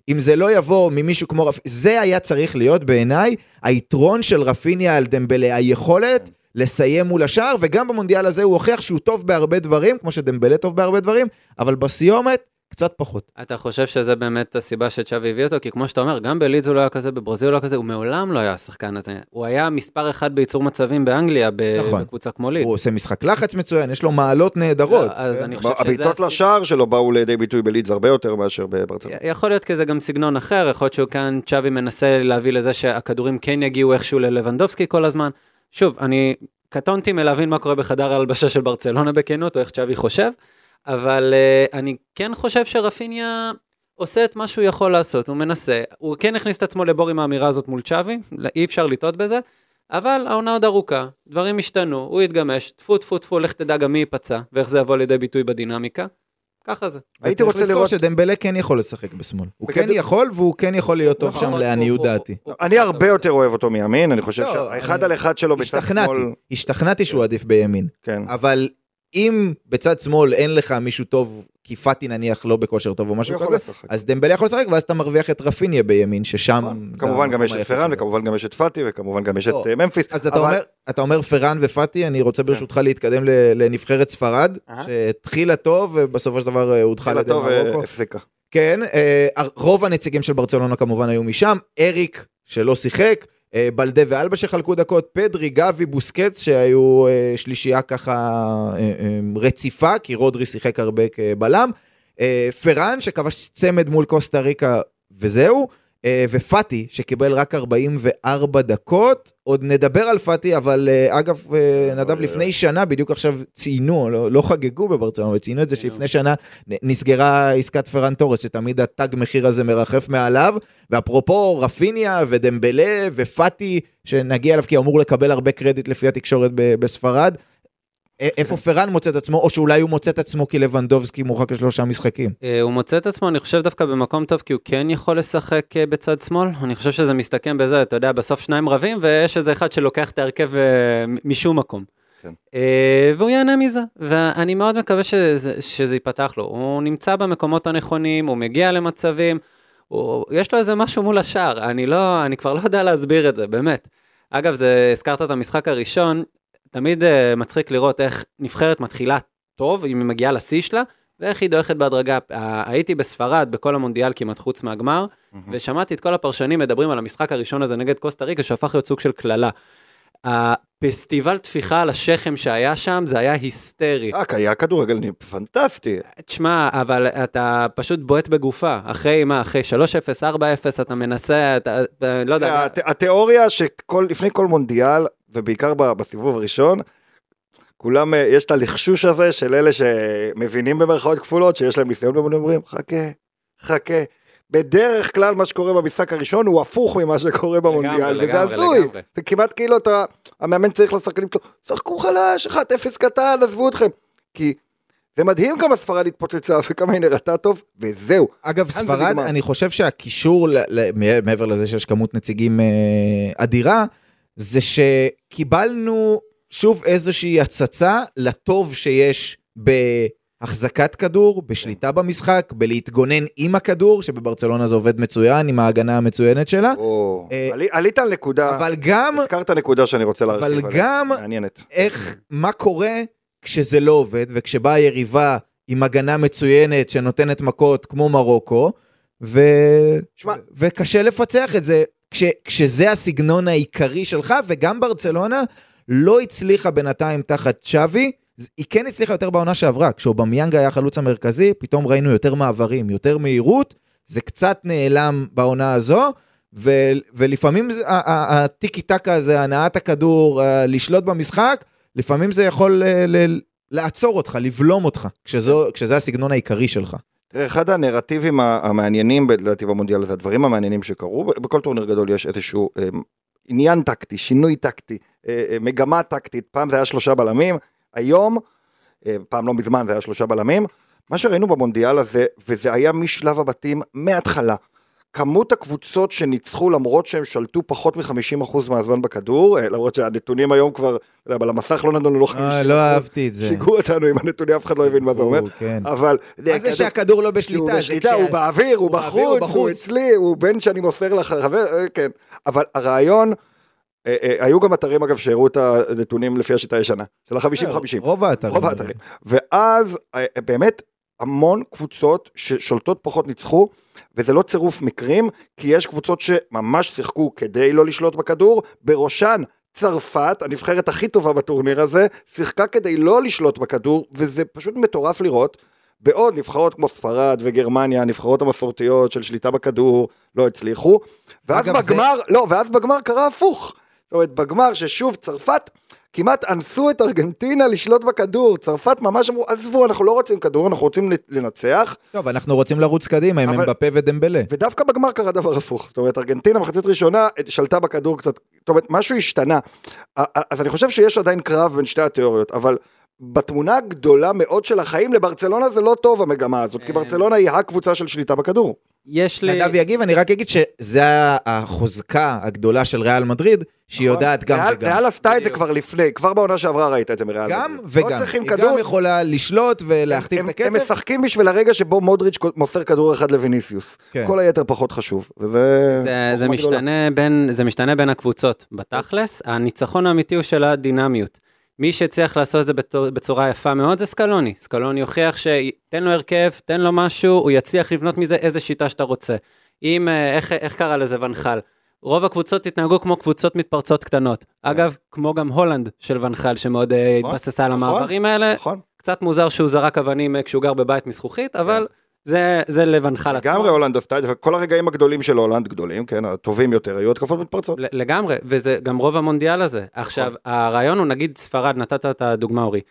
אם זה לא יבוא ממישהו כמו רפ... זה היה צריך להיות בעיניי היתרון של רפיניה על דמבלה, היכולת לסיים מול השער, וגם במונדיאל הזה הוא הוכיח שהוא טוב בהרבה דברים, כמו שדמבלה טוב בהרבה דברים, אבל בסיומת, קצת פחות. אתה חושב שזה באמת הסיבה שצ'אבי הביא אותו? כי כמו שאתה אומר, גם בלידס הוא לא היה כזה, בברזיל הוא לא היה כזה, הוא מעולם לא היה השחקן הזה. הוא היה מספר אחד בייצור מצבים באנגליה, ב- נכון. בקבוצה כמו לידס. הוא עושה משחק לחץ מצוין, יש לו מעלות נהדרות. לא, אז כן? אני חושב שזה... הבעיטות הס- לשער שלו באו לידי ביטוי בלידס הרבה יותר מאשר בברצלונה. יכול להיות כזה גם סגנון אחר, יכול להיות שהוא כאן, צ'אבי מנסה להביא לזה שהכדורים כן יגיעו איכשהו ללבנדובסקי כל הזמן. שוב, אני קטונתי מלהבין מה קורה בחדר ההלבשה של ברצלונה בכנות, או איך צ'אבי חושב, אבל uh, אני כן חושב שרפיניה עושה את מה שהוא יכול לעשות, הוא מנסה, הוא כן הכניס את עצמו לבור עם האמירה הזאת מול צ'אבי, אי אפשר לטעות בזה, אבל העונה עוד ארוכה, דברים השתנו, הוא יתגמש, טפו טפו טפו, לך תדע גם מי ייפצע, ואיך זה יבוא לידי ביטוי בדינמיקה, ככה זה. הייתי רוצה לראות... שדמבלה כן יכול לשחק בשמאל. הוא כן יכול והוא כן יכול להיות טוב נכון, שם לעניות דעתי. אני הרבה יותר אוהב אותו מימין, אני חושב לא, שהאחד על אחד שלו השתכנעתי, שמאל... השתכנעתי שהוא עדיף בימין. כן. אבל אם בצד שמאל אין לך מישהו טוב, כי פאטי נניח לא בכושר טוב או משהו כזה. אז דמבלה יכול לשחק ואז אתה מרוויח את רפיניה בימין, ששם... נכון. כמובן גם יש את פרן שלו. וכמובן גם יש את פאטי וכמובן גם יש את לא. אה, ממפיס. אז אתה אומר, אתה אומר פרן ופאטי, אני רוצה ברשותך להתקדם לנבחרת ספרד. שהתחילה טוב ובסופו של דבר אה, הודחה על ידי אה, מרוקו. כן, רוב הנציגים של ברצלונה כמובן היו משם, אריק שלא שיחק, בלדה ואלבה שחלקו דקות, פדרי, גבי, בוסקץ שהיו אה, שלישייה ככה אה, אה, רציפה, כי רודרי שיחק הרבה כבלם, אה, פרן שכבש צמד מול קוסטה ריקה וזהו, אה, ופאטי שקיבל רק 44 דקות, עוד נדבר על פאטי, אבל אה, אגב, אה, נדב, לפני שנה, בדיוק עכשיו ציינו, לא, לא חגגו בברצלונה, אבל ציינו את זה ציינו. שלפני שנה נסגרה עסקת פרן תורס, שתמיד התג מחיר הזה מרחף מעליו, ואפרופו רפיניה ודמבלה ופאטי, שנגיע אליו כי הוא אמור לקבל הרבה קרדיט לפי התקשורת בספרד, איפה פרן מוצא את עצמו, או שאולי הוא מוצא את עצמו כי לבנדובסקי מורחק לשלושה משחקים. אה, הוא מוצא את עצמו, אני חושב דווקא במקום טוב, כי הוא כן יכול לשחק אה, בצד שמאל. אני חושב שזה מסתכם בזה, אתה יודע, בסוף שניים רבים, ויש איזה אחד שלוקח את ההרכב אה, משום מקום. כן. והוא ייהנה מזה, ואני מאוד מקווה שזה, שזה ייפתח לו. הוא נמצא במקומות הנכונים, הוא מגיע למצבים, הוא, יש לו איזה משהו מול השער, אני לא, אני כבר לא יודע להסביר את זה, באמת. אגב, זה, הזכרת את המשחק הראשון, תמיד uh, מצחיק לראות איך נבחרת מתחילה טוב, אם היא מגיעה לשיא שלה, ואיך היא דועכת בהדרגה. ה- הייתי בספרד בכל המונדיאל כמעט חוץ מהגמר, ושמעתי את כל הפרשנים מדברים על המשחק הראשון הזה נגד קוסטה ריקה, שהפך להיות סוג של קללה. הפסטיבל טפיחה על השכם שהיה שם, זה היה היסטרי. רק היה כדורגל פנטסטי. תשמע, אבל אתה פשוט בועט בגופה. אחרי מה, אחרי 3-0, 4-0, אתה מנסה, אתה, לא יודע. הת- התיאוריה שלפני כל מונדיאל, ובעיקר בסיבוב הראשון, כולם, אה, יש את הלחשוש הזה של אלה שמבינים במרכאות כפולות, שיש להם ניסיון במונדיאל, אומרים, חכה, חכה. בדרך כלל מה שקורה במשחק הראשון הוא הפוך ממה שקורה במונדיאל, וזה לגמרי, הזוי. לגמרי. זה כמעט כאילו אתה, המאמן צריך לשחקנים שלו, שחקו חלש, 1-0 קטן, עזבו אתכם. כי זה מדהים כמה ספרד התפוצצה וכמה היא נראתה טוב, וזהו. אגב, ספרד. אני חושב שהקישור, מעבר לזה שיש כמות נציגים אה, אדירה, זה שקיבלנו שוב איזושהי הצצה לטוב שיש בהחזקת כדור, בשליטה במשחק, בלהתגונן עם הכדור, שבברצלונה זה עובד מצוין, עם ההגנה המצוינת שלה, או, אה, עלי- עלית על נקודה, אבל גם הזכרת נקודה שאני רוצה להרחיב אבל עליה, גם מעניינת. איך, מה קורה כשזה לא עובד, וכשבאה היריבה עם הגנה מצוינת שנותנת מכות כמו מרוקו, ו... שמע- וקשה לפצח את זה כש... כשזה הסגנון העיקרי שלך, וגם ברצלונה לא הצליחה בינתיים תחת שווי, היא כן הצליחה יותר בעונה שעברה, כשאובמיאנג היה החלוץ המרכזי, פתאום ראינו יותר מעברים, יותר מהירות, זה קצת נעלם בעונה הזו, ו... ולפעמים הטיקי טקה הזה, הנעת הכדור, לשלוט במשחק, לפעמים זה יכול ל... ל... לעצור אותך, לבלום אותך, כשזו, כשזה הסגנון העיקרי שלך. תראה, אחד הנרטיבים המעניינים, לדעתי במונדיאל הזה, הדברים המעניינים שקרו, בכל טורניר גדול יש איזשהו אה, עניין טקטי, שינוי טקטי, אה, אה, מגמה טקטית, פעם זה היה שלושה בלמים, היום, אה, פעם לא מזמן זה היה שלושה בלמים, מה שראינו במונדיאל הזה, וזה היה משלב הבתים מההתחלה, כמות הקבוצות שניצחו למרות שהם שלטו פחות מ-50% מהזמן בכדור, אה, למרות שהנתונים היום כבר, אבל המסך לא נתנו לו 50%, אה, לא אהבתי את זה. שיגעו אותנו עם הנתונים, אף אחד לא הבין מה זה אומר, כן. אבל... מה זה שהכדור לא בשליטה? הוא בשליטה, הוא באוויר, הוא בחוץ, הוא. אצלי, הוא בן שאני מוסר לחבר, אה, כן. אבל הרעיון, אה, אה, היו גם אתרים אגב שהראו את הנתונים לפי השיטה הישנה, של ה-50-50. רוב האתרים. רוב האתרים. ואז אה, באמת המון קבוצות ששולטות פחות ניצחו, וזה לא צירוף מקרים, כי יש קבוצות שממש שיחקו כדי לא לשלוט בכדור, בראשן צרפת, הנבחרת הכי טובה בטורניר הזה, שיחקה כדי לא לשלוט בכדור, וזה פשוט מטורף לראות. בעוד נבחרות כמו ספרד וגרמניה, הנבחרות המסורתיות של שליטה בכדור, לא הצליחו. ואז אגב, זה- בגמר, לא, ואז בגמר קרה הפוך. זאת אומרת, בגמר ששוב צרפת כמעט אנסו את ארגנטינה לשלוט בכדור. צרפת ממש אמרו, עזבו, אנחנו לא רוצים כדור, אנחנו רוצים לנצח. טוב, אנחנו רוצים לרוץ קדימה עם אבל- אמבפה ודמבלה. ודווקא בגמר קרה דבר הפוך. זאת אומרת, ארגנטינה מחצית ראשונה שלטה בכדור קצת, זאת אומרת, משהו השתנה. אז אני חושב שיש עדיין קרב בין שתי התיאוריות, אבל בתמונה הגדולה מאוד של החיים, לברצלונה זה לא טוב המגמה הזאת, כי אה. ברצלונה היא הקבוצה של שליטה בכדור. יש לי... נדב יגיב, אני רק אגיד שזה החוזקה הגדולה של ריאל מדריד, שהיא נכון? יודעת גם ריאל- וגם. ריאל עשתה את זה. כבר לפני, כבר בעונה שעברה ראית את זה מריאל. גם מדריד. וגם. לא צריכים היא כדור, גם יכולה לשלוט ולהכתיב הם, את הם הקצב. משחקים בשביל הרגע שבו מודריץ' מוסר כדור אחד לויניסיוס. כן. כל היתר פחות חשוב, וזה... זה, זה. משתנה בין, זה משתנה בין הקבוצות. בתכלס, הניצחון האמיתי הוא של הדינמיות. מי שהצליח לעשות את זה בצורה יפה מאוד זה סקלוני. סקלוני הוכיח שתן לו הרכב, תן לו משהו, הוא יצליח לבנות מזה איזה שיטה שאתה רוצה. אם, אה, איך, איך קרא לזה ונחל? רוב הקבוצות התנהגו כמו קבוצות מתפרצות קטנות. אגב, כמו גם הולנד של ונחל, שמאוד אה, נכון, התבססה על נכון. המעברים האלה. נכון. קצת מוזר שהוא זרק אבנים אה, כשהוא גר בבית מזכוכית, אבל זה, זה לוונחל עצמו. לגמרי הולנד עשתה את זה, וכל הרגעים הגדולים של הולנד, גדולים, כן, הטובים יותר, היו התקפות מתפרצות. לגמרי, וזה גם רוב המונדיאל הזה. עכשיו, הרעיון הוא, נגיד ספרד, נתת את הדוגמה, אורי.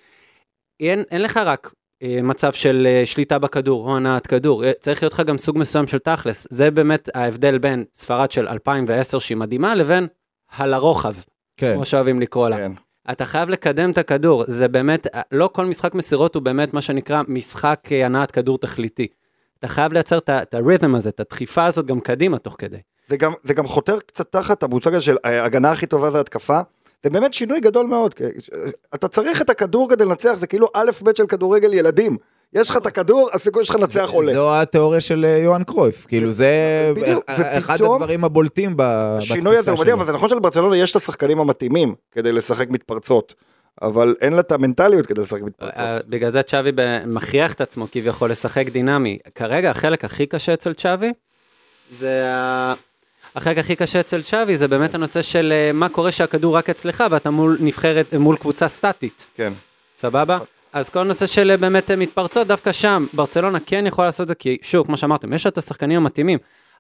אין, אין לך רק אה, מצב של אה, שליטה בכדור או הנעת כדור, אה, צריך להיות לך גם סוג מסוים של תכלס. זה באמת ההבדל בין ספרד של 2010 שהיא מדהימה, לבין הלרוחב, כן. כמו שאוהבים לקרוא לה. כן. אתה חייב לקדם את הכדור, זה באמת, לא כל משחק מסירות הוא באמת מה שנקרא משחק אה, הנעת כדור תכליתי. אתה חייב לייצר את הרית'ם הזה, את הדחיפה הזאת גם קדימה תוך כדי. זה גם, זה גם חותר קצת תחת המושג הזה של אה, ההגנה הכי טובה זה התקפה. זה באמת שינוי גדול מאוד. אה, אתה צריך את הכדור כדי לנצח, זה כאילו א' ב' של כדורגל ילדים. יש לך את הכדור, הסיכוי שלך לנצח עולה. זו התיאוריה של אה, יוהאן קרויף. כאילו זה בדיוק, אחד הדברים הבולטים ב- בתפיסה השינוי הזה הוא מדהים, שלו. אבל זה נכון שלברצלונה יש את השחקנים המתאימים כדי לשחק מתפרצות. אבל אין לה את המנטליות כדי לשחק מתפרצות. אה, בגלל זה צ'אבי מכריח את עצמו כביכול לשחק דינמי. כרגע החלק הכי קשה אצל צ'אבי, זה. החלק הכי קשה אצל צ'אבי זה באמת הנושא של אה, מה קורה שהכדור רק אצלך ואתה מול נבחרת, מול קבוצה סטטית, כן. סבבה? אז כל הנושא של אה, באמת אה, מתפרצות, דווקא שם, ברצלונה כן יכולה לעשות את זה, כי שוב, כמו שאמרתם, יש את השחקנים המתאימים,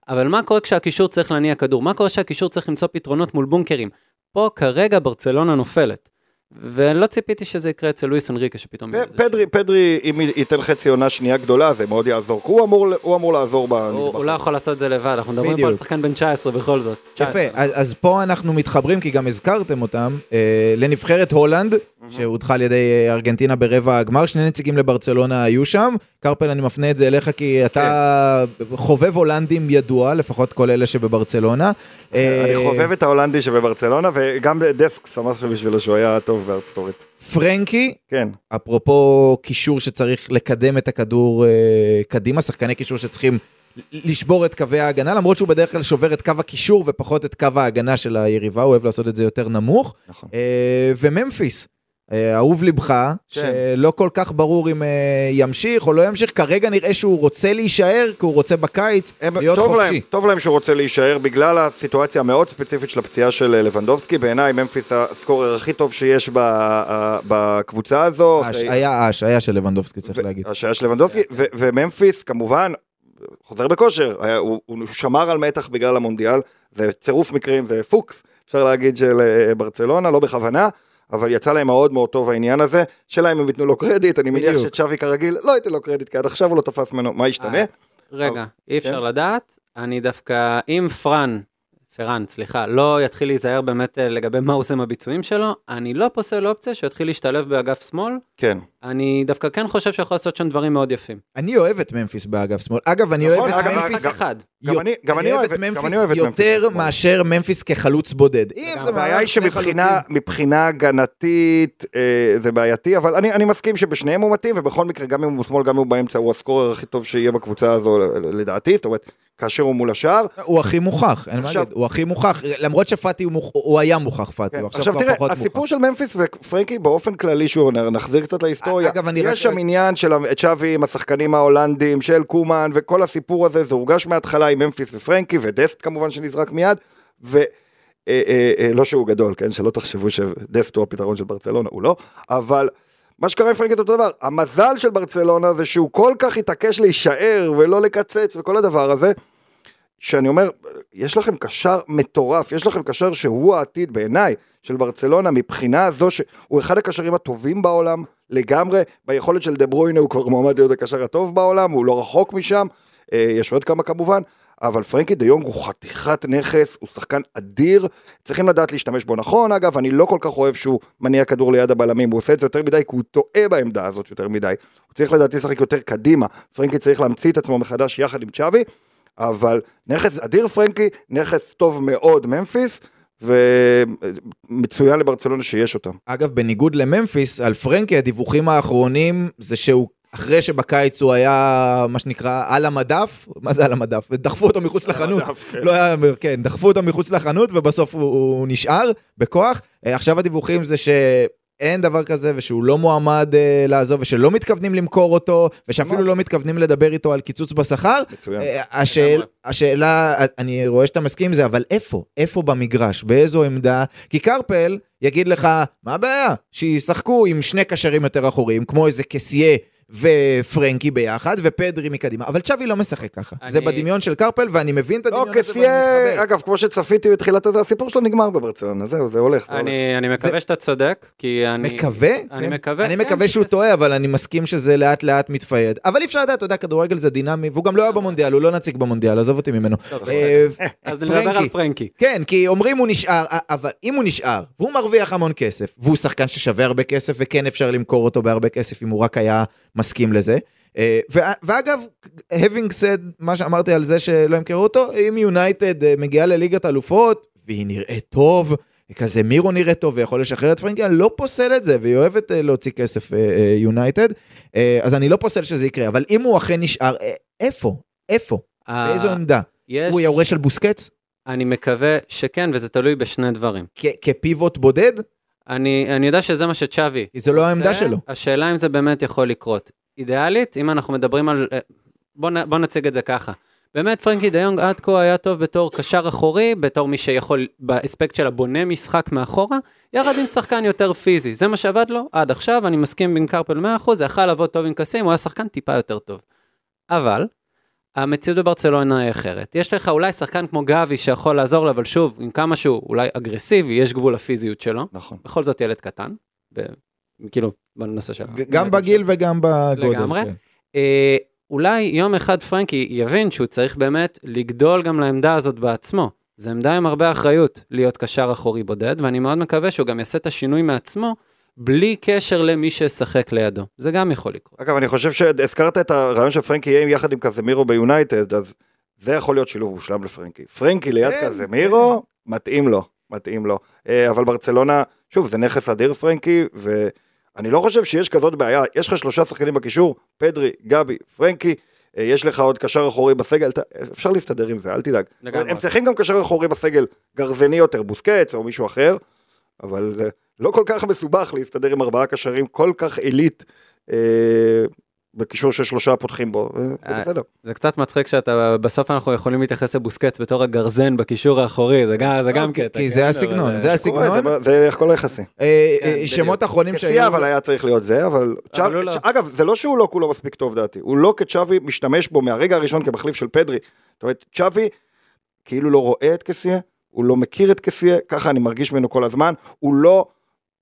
אבל מה קורה כשהקישור צריך להניע כדור? מה קורה כשהקישור צריך למצוא פתרונות מול בונקרים? פה כרגע ברצלונה נופלת. ולא ציפיתי שזה יקרה אצל לואיס אנריקה שפתאום... פדרי, פדרי, אם ייתן חצי עונה שנייה גדולה, זה מאוד יעזור. הוא אמור, הוא אמור לעזור בנדבך. הוא לא יכול לעשות את זה לבד, אנחנו מדברים פה על. שחקן בן 19 בכל זאת. 19. יפה, אז, אז פה אנחנו מתחברים, כי גם הזכרתם אותם, אה, לנבחרת הולנד, שהודחה על ידי אה, ארגנטינה ברבע הגמר, שני נציגים לברצלונה היו שם. קרפל, אני מפנה את זה אליך, כי אתה חובב הולנדים ידוע, לפחות כל אלה שבברצלונה. אה, אני חובב את ההולנדי שבברצלונה, וגם דסק שמח בשבילו שהוא היה טוב בארצות הברית. פרנקי, כן. אפרופו קישור שצריך לקדם את הכדור אה, קדימה, שחקני קישור שצריכים לשבור את קווי ההגנה, למרות שהוא בדרך כלל שובר את קו הקישור ופחות את קו ההגנה של היריבה, הוא אוהב לעשות את זה יותר נמוך. נכון. אה, וממפיס, אה, אהוב לבך, כן. שלא כל כך ברור אם אה, ימשיך או לא ימשיך, כרגע נראה שהוא רוצה להישאר, כי הוא רוצה בקיץ הם, להיות טוב חופשי. להם, טוב להם שהוא רוצה להישאר בגלל הסיטואציה המאוד ספציפית של הפציעה של אה, לבנדובסקי, בעיניי ממפיס הסקורר הכי טוב שיש ב, אה, בקבוצה הזו. היה ההשעיה של לבנדובסקי, צריך ו- להגיד. השעיה של לבנדובסקי, ו- וממפיס כמובן, חוזר בכושר, היה- הוא, הוא שמר על מתח בגלל המונדיאל, זה צירוף מקרים, זה פוקס, אפשר להגיד של אה, ברצלונה, לא בכוונה. אבל יצא להם מאוד מאוד טוב העניין הזה, שאלה אם הם ייתנו לו קרדיט, אני מניח. שצ'אבי כרגיל לא ייתן לו קרדיט, כי עד עכשיו הוא לא תפס ממנו, מה ישתנה? אה, רגע, אי אפשר כן. לדעת, אני דווקא, אם פרן, פרן, סליחה, לא יתחיל להיזהר באמת אה, לגבי מה הוא עושה עם הביצועים שלו, אני לא פוסל אופציה שהוא יתחיל להשתלב באגף שמאל, כן. אני דווקא כן חושב שהוא יכול לעשות שם דברים מאוד יפים. אני אוהב את ממפיס באגף שמאל. אגב, אני נכון, אוהב את אגב, ממפיס... אחד. גם אני- גם אני אוהב את את- ממפיס אני אוהב את ממפיס יותר. מאשר ממפיס כחלוץ בודד. הבעיה היא שמבחינה הגנתית אה, זה בעייתי, אבל אני, אני מסכים שבשניהם הוא מתאים, ובכל מקרה, גם אם הוא בשמאל, גם אם הוא באמצע, הוא הסקורר הכי טוב שיהיה בקבוצה הזו, לדעתי, זאת אומרת, כאשר הוא מול השער. הוא הכי מוכח, אין מה להגיד, הוא הכי מוכח, למרות שפאטי הוא מוכ- הוא היה מוכח פאטי, כן. הוא עכשיו, עכשיו כבר תראה, פחות מוכח. הסיפור של ממפיס ופרנקי באופן כללי, שוב, נ- נחזיר קצת להיסטוריה, אגב, אני רק- יש שם עניין של צ'אבי עם השחקנים ההולנדים, של קומן, וכל הסיפור הזה, זה הורגש מההתחלה עם ממפיס ופרנקי, ודסט כמובן שנזרק מיד, ו... אה, אה, אה, לא שהוא גדול, כן? שלא תחשבו שדסט הוא הפתרון של ברצלונה, הוא לא, אבל מה שקרה עם פרנקי זה אותו דבר, המזל של ברצלונה זה שהוא כל כך התעקש להישאר ולא לקצץ וכל הדבר הזה, שאני אומר, יש לכם קשר מטורף, יש לכם קשר שהוא העתיד בעיניי של ברצלונה מבחינה זו שהוא אחד הקשרים הטובים בעולם לגמרי, ביכולת של דה ברוינה הוא כבר מועמד להיות הקשר הטוב בעולם, הוא לא רחוק משם, אה, יש עוד כמה כמובן, אבל פרנקי דה יונג הוא חתיכת נכס, הוא שחקן אדיר, צריכים לדעת להשתמש בו. נכון, אגב, אני לא כל כך אוהב שהוא מניע כדור ליד הבלמים, הוא עושה את זה יותר מדי, כי הוא טועה בעמדה הזאת יותר מדי, הוא צריך לדעתי לשחק יותר קדימה, פרנקי צריך להמציא את עצמו מחדש יחד עם צ'אבי, אבל נכס אדיר פרנקי, נכס טוב מאוד ממפיס, ומצוין לברצלונה שיש אותם. אגב, בניגוד לממפיס, על פרנקי הדיווחים האחרונים זה שהוא, אחרי שבקיץ הוא היה, מה שנקרא, על המדף, מה זה על המדף? דחפו אותו מחוץ לחנות. המדף, כן. לא היה, כן, דחפו אותו מחוץ לחנות ובסוף הוא, הוא נשאר בכוח. אה, עכשיו הדיווחים זה שאין דבר כזה ושהוא לא מועמד אה, לעזוב ושלא מתכוונים למכור אותו ושאפילו לא מתכוונים לדבר איתו על קיצוץ בשכר. מצוין. אה, השאל. השאלה, אני רואה שאתה מסכים עם זה, אבל איפה? איפה במגרש? באיזו עמדה? כי קרפל יגיד לך, מה הבעיה? שישחקו עם שני קשרים יותר אחוריים, כמו איזה קסיה ופרנקי ביחד, ופדרי מקדימה, אבל צ'אבי לא משחק ככה. אני- זה בדמיון של קרפל, ואני מבין את לא, הדמיון הזה ואני מתחבר. אגב, כמו שצפיתי בתחילת הזה, הסיפור שלו נגמר בברצלונה, זהו, זה הולך. זה הולך. אני אני מקווה שאתה צודק, כי אני... מקווה? אני כן. מקווה, אני כן, מקווה כי שהוא זה- טועה, אבל אני מסכים שזה לאט לאט מתפייד. אבל אי אפשר לדעת, אתה יודע, כדורגל זה דינמי, והוא גם לא היה במונדיאל, הוא לא נציג במונדיאל, עזוב אותי ממנו. טוב, אה, אז נדבר על פרנקי. פרנקי. כן, כי אומרים הוא נשאר, אבל אם הוא נשאר, והוא מרוויח המון כסף, והוא שחקן ששווה הרבה כסף, וכן אפשר למכור אותו בהרבה כסף אם הוא רק היה מסכים לזה. אה, ואגב, having said מה שאמרתי על זה שלא ימכרו אותו, אם יונייטד אה, מגיעה לליגת אלופות, והיא נראית טוב, כזה מירו נראה טוב ויכול לשחרר את פרנקי, אני לא פוסל את זה, והיא אוהבת אה, להוציא כסף יונייטד, אז אני לא פוסל שזה יקרה, אבל אם הוא אכן נשאר, איפה? איפה? באיזו עמדה? יש... הוא יורש של בוסקץ? אני מקווה שכן, וזה תלוי בשני דברים. כ- כפיבוט בודד? אני, אני יודע שזה מה שצ'אבי. כי זו לא העמדה עושה, שלו. השאלה אם זה באמת יכול לקרות. אידיאלית, אם אנחנו מדברים על... אה, בוא, נ, בוא נציג את זה ככה. באמת פרנקי דיונג עד כה היה טוב בתור קשר אחורי, בתור מי שיכול באספקט של הבונה משחק מאחורה, יחד עם שחקן יותר פיזי. זה מה שעבד לו עד עכשיו, אני מסכים עם קרפל 100%, זה יכול לעבוד טוב עם קסים, הוא היה שחקן טיפה יותר טוב. אבל, המציאות בברצלונה היא אחרת. יש לך אולי שחקן כמו גבי שיכול לעזור לו, אבל שוב, עם כמה שהוא אולי אגרסיבי, יש גבול לפיזיות שלו. נכון. בכל זאת ילד קטן, ב... כאילו, בנושא של... ג- גם בגיל וגם בגודל. לגמרי. כן. אה, אולי יום אחד פרנקי יבין שהוא צריך באמת לגדול גם לעמדה הזאת בעצמו. זו עמדה עם הרבה אחריות להיות קשר אחורי בודד, ואני מאוד מקווה שהוא גם יעשה את השינוי מעצמו, בלי קשר למי שישחק לידו. זה גם יכול לקרות. אגב, אני חושב שהזכרת את הרעיון של פרנקי יהיה יחד עם קזמירו ביונייטד, אז זה יכול להיות שילוב מושלם לפרנקי. פרנקי ליד כן, קזמירו, מתאים לו, מתאים לו. אה, אבל ברצלונה, שוב, זה נכס אדיר פרנקי, ואני לא חושב שיש כזאת בעיה. יש לך שלושה שחקנים בקישור, פדרי, גבי, פרנקי, אה, יש לך עוד קשר אחורי בסגל, אתה- אפשר להסתדר עם זה, אל תדאג. לגמרי. הם צריכים גם קשר אחורי בסגל גרזני יותר, בוסקץ או מישהו אחר, אבל אה, לא כל כך מסובך להסתדר עם ארבעה קשרים כל כך עילית אה, בקישור ששלושה פותחים בו, אה, זה בסדר. זה קצת מצחיק שאתה, בסוף אנחנו יכולים להתייחס לבוסקץ בתור הגרזן בקישור האחורי, זה גם, זה גם קטע. כי כן, זה הסגנון, זה הסגנון. זה- הכל יחסי. אה, כן. שמות אחרונים כסייה שהיו... אבל היה צריך להיות זה, אבל... לא. אגב, זה לא שהוא לא כולו מספיק טוב דעתי, הוא לא כצ'אבי משתמש בו מהרגע הראשון כמחליף של פדרי. זאת אומרת, צ'אבי כאילו לא רואה את כסייה, הוא לא מכיר את כסייה, ככה אני מרגיש ממנו כל הזמן, הוא לא,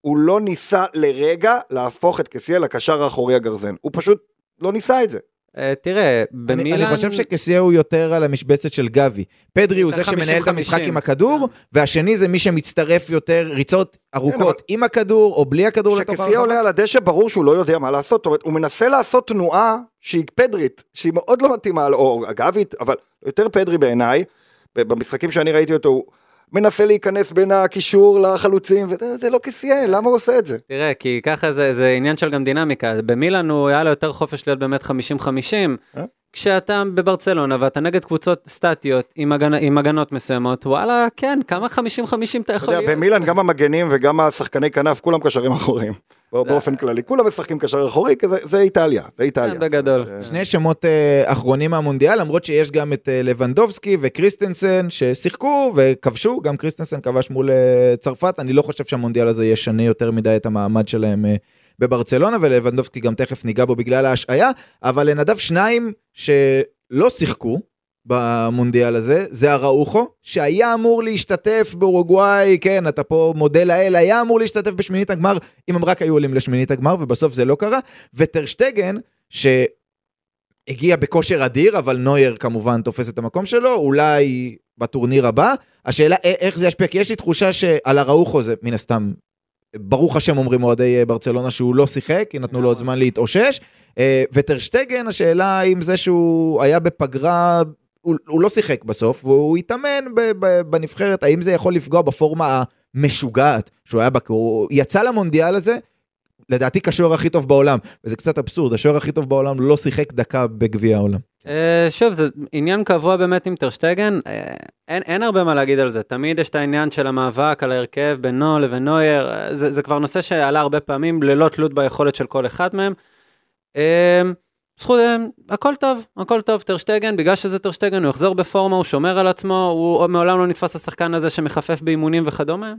הוא לא ניסה לרגע להפוך את כסייה לקשר האחורי הגרזן, הוא פשוט לא ניסה את זה. אה, תראה, אני, במילאן... אני חושב שקסיה הוא יותר על המשבצת של גבי. פדרי הוא זה שמנהל את 50-50. המשחק עם הכדור, והשני זה מי שמצטרף יותר ריצות ארוכות עם הכדור או בלי הכדור לתוך כשכסייה עולה על הדשא ברור שהוא לא יודע מה לעשות, זאת אומרת הוא מנסה לעשות תנועה שהיא פדרית, שהיא מאוד לא מתאימה, או אגבית, אבל יותר פדרי בעיניי, במשחקים שאני ראיתי אותו, הוא מנסה להיכנס בין הקישור לחלוצים, וזה זה לא כסייה, למה הוא עושה את זה? תראה, כי ככה זה, זה עניין של גם דינמיקה. במילאן הוא היה לו יותר חופש להיות באמת 50-50. כשאתה בברצלונה ואתה נגד קבוצות סטטיות עם, הגנ... עם הגנות מסוימות, וואלה, כן, כמה 50-50 אתה אתה יכול יודע, להיות? במילאן גם המגנים וגם השחקני כנף, כולם קשרים אחוריים, באופן כללי, כולם משחקים קשר אחורי, כי זה- זה איטליה, זה איטליה. כן, בגדול. שני שמות אה, אחרונים מהמונדיאל, למרות שיש גם את אה, לבנדובסקי וקריסטנסן ששיחקו וכבשו, גם קריסטנסן כבש מול אה, צרפת, אני לא חושב שהמונדיאל הזה ישנה יותר מדי את המעמד שלהם אה, בברצלונה, ולבנדובסקי גם תכף ניגע בו בגלל ההשעיה, אבל לנדב שניים שלא שיחקו. במונדיאל הזה, זה אראוחו, שהיה אמור להשתתף באורוגוואי, כן, אתה פה מודה לאל, היה אמור להשתתף בשמינית הגמר, אם הם רק היו עולים לשמינית הגמר, ובסוף זה לא קרה, וטרשטגן, ש... הגיע בכושר אדיר, אבל נויר כמובן תופס את המקום שלו, אולי בטורניר הבא. השאלה איך זה ישפיע, כי יש לי תחושה שעל אראוחו זה מן הסתם, ברוך השם אומרים אוהדי אה, ברצלונה שהוא לא שיחק, כי נתנו לו עוד זמן להתאושש. אה, וטרשטגן, השאלה האם זה שהוא היה בפגרה, הוא, הוא לא שיחק בסוף, והוא התאמן בנבחרת, האם זה יכול לפגוע בפורמה המשוגעת שהוא היה בה, הוא יצא למונדיאל הזה, לדעתי כשוער הכי טוב בעולם, וזה קצת אבסורד, השוער הכי טוב בעולם לא שיחק דקה בגביע העולם. אה, שוב, זה עניין קבוע באמת עם טרשטגן, אה, אין, אין הרבה מה להגיד על זה, תמיד יש את העניין של המאבק על ההרכב בינו לבין נויר, אה, זה, זה כבר נושא שעלה הרבה פעמים ללא תלות ביכולת של כל אחד מהם. זכות, הכל טוב, הכל טוב, טרשטגן, בגלל שזה טרשטגן, הוא יחזור בפורמה, הוא שומר על עצמו, הוא מעולם לא נתפס השחקן הזה שמחפף באימונים וכדומה,